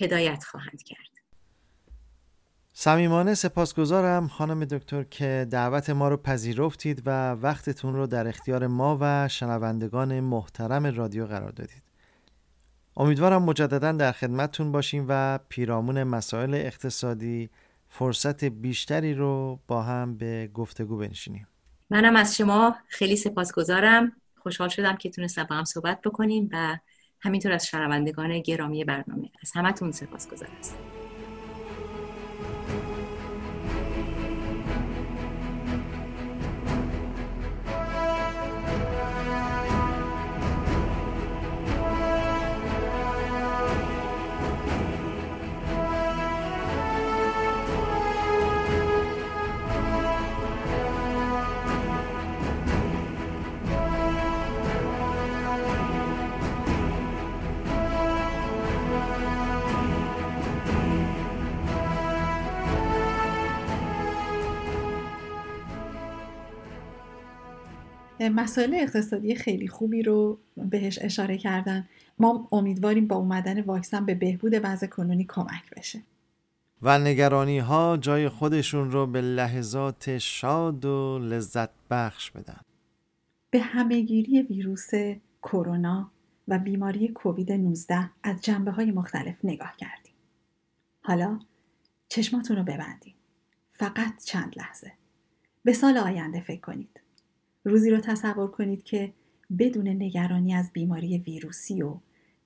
هدایت خواهند کرد. صمیمانه سپاسگزارم خانم دکتر که دعوت ما رو پذیرفتید و وقتتون رو در اختیار ما و شنوندگان محترم رادیو قرار دادید. امیدوارم مجددا در خدمتتون باشیم و پیرامون مسائل اقتصادی فرصت بیشتری رو با هم به گفتگو بنشینیم. منم از شما خیلی سپاسگزارم. خوشحال شدم که تونستم با هم صحبت بکنیم و همینطور از شنوندگان گرامی برنامه از همتون سپاسگزار هستم. مسائل اقتصادی خیلی خوبی رو بهش اشاره کردن. ما امیدواریم با اومدن واکسن به بهبود وضع کنونی کمک بشه. و نگرانی ها جای خودشون رو به لحظات شاد و لذت بخش بدن. به همهگیری ویروس کرونا و بیماری کووید 19 از جنبه های مختلف نگاه کردیم. حالا چشماتون رو ببندیم فقط چند لحظه. به سال آینده فکر کنید. روزی رو تصور کنید که بدون نگرانی از بیماری ویروسی و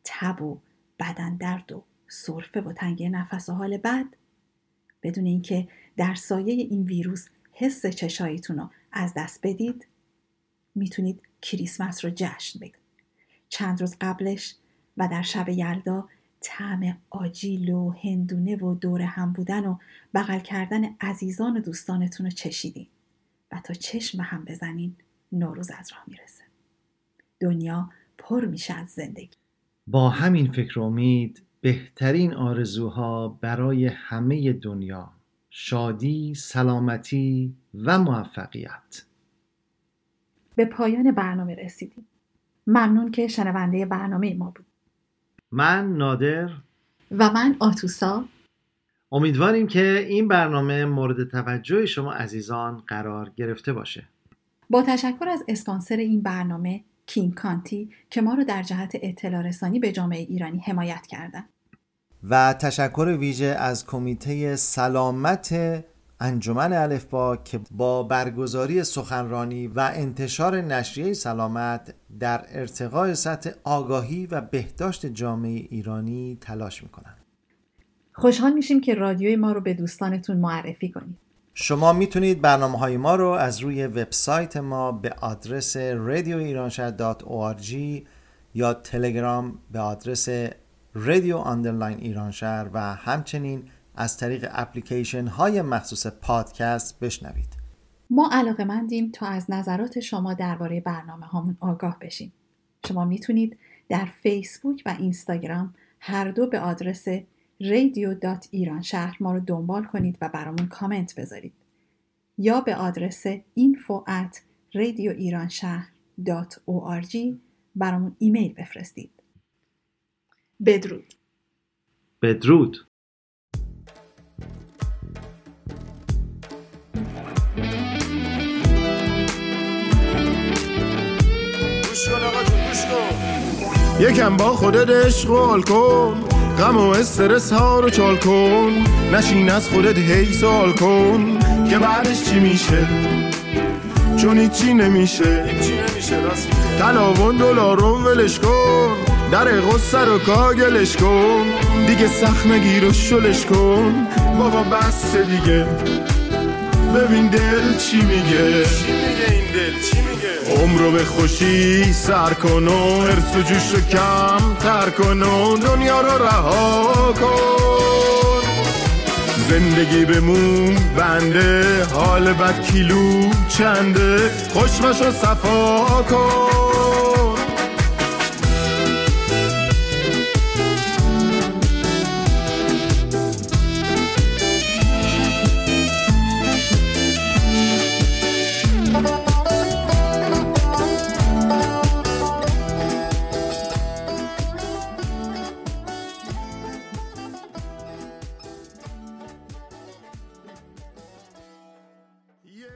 تب و بدن درد و سرفه و تنگی نفس و حال بد بدون اینکه در سایه این ویروس حس چشاییتون رو از دست بدید می‌تونید کریسمس رو جشن بگیرید چند روز قبلش و در شب یلدا طعم آجیل و هندونه و دور هم بودن و بغل کردن عزیزان و دوستانتون رو چشیدین و تا چشم هم بزنین. نوروز از راه می‌رسه. دنیا پر میشه از زندگی. با همین فکر امید بهترین آرزوها برای همه دنیا شادی، سلامتی و موفقیت. به پایان برنامه رسیدیم. ممنون که شنونده برنامه ما بود من نادر. و من آتوسا. امیدواریم که این برنامه مورد توجه شما عزیزان قرار گرفته باشه. با تشکر از اسپانسر این برنامه کینگ کانتی که ما رو در جهت اطلاع رسانی به جامعه ایرانی حمایت کردن و تشکر ویژه از کمیته سلامت انجمن الفبا که با برگزاری سخنرانی و انتشار نشریه سلامت در ارتقای سطح آگاهی و بهداشت جامعه ایرانی تلاش می‌کنند. خوشحال میشیم که رادیوی ما رو به دوستانتون معرفی کنید. شما می‌تونید برنامه های ما رو از روی وبسایت ما به آدرس radioiranshahr.org یا تلگرام به آدرس رادیو underline ایران شهر و همچنین از طریق اپلیکیشن های مخصوص پادکست بشنوید. ما علاقه مندیم تا از نظرات شما درباره برنامه هامون آگاه بشیم. شما می‌تونید در فیسبوک و اینستاگرام هر دو به آدرس رادیو دات ایران شهر ما رو دنبال کنید و برامون کامنت بذارید. یا به آدرس info at radioiranshahr.org برامون ایمیل بفرستید. بدرود. بدرود. یکم با خودت اشغال کن. غم و استرس ها رو چال کن. نشین از خودت هی سال کن که بعدش چی میشه؟ چون هیچی نمیشه. تلاون دلارون ولش کن. در غصه رو کاگلش کن. دیگه سخت نگیر و شلش کن. بابا بس دیگه. ببین دل چی میگه. چی میگه این دل؟ چی میگه؟ عمرو به خوشی سر کن و ارس و جوش رو کم تر کن و دنیا رو رها کن. زندگی بمون بنده حال بد کیلو چنده؟ خوشمش و صفا کن.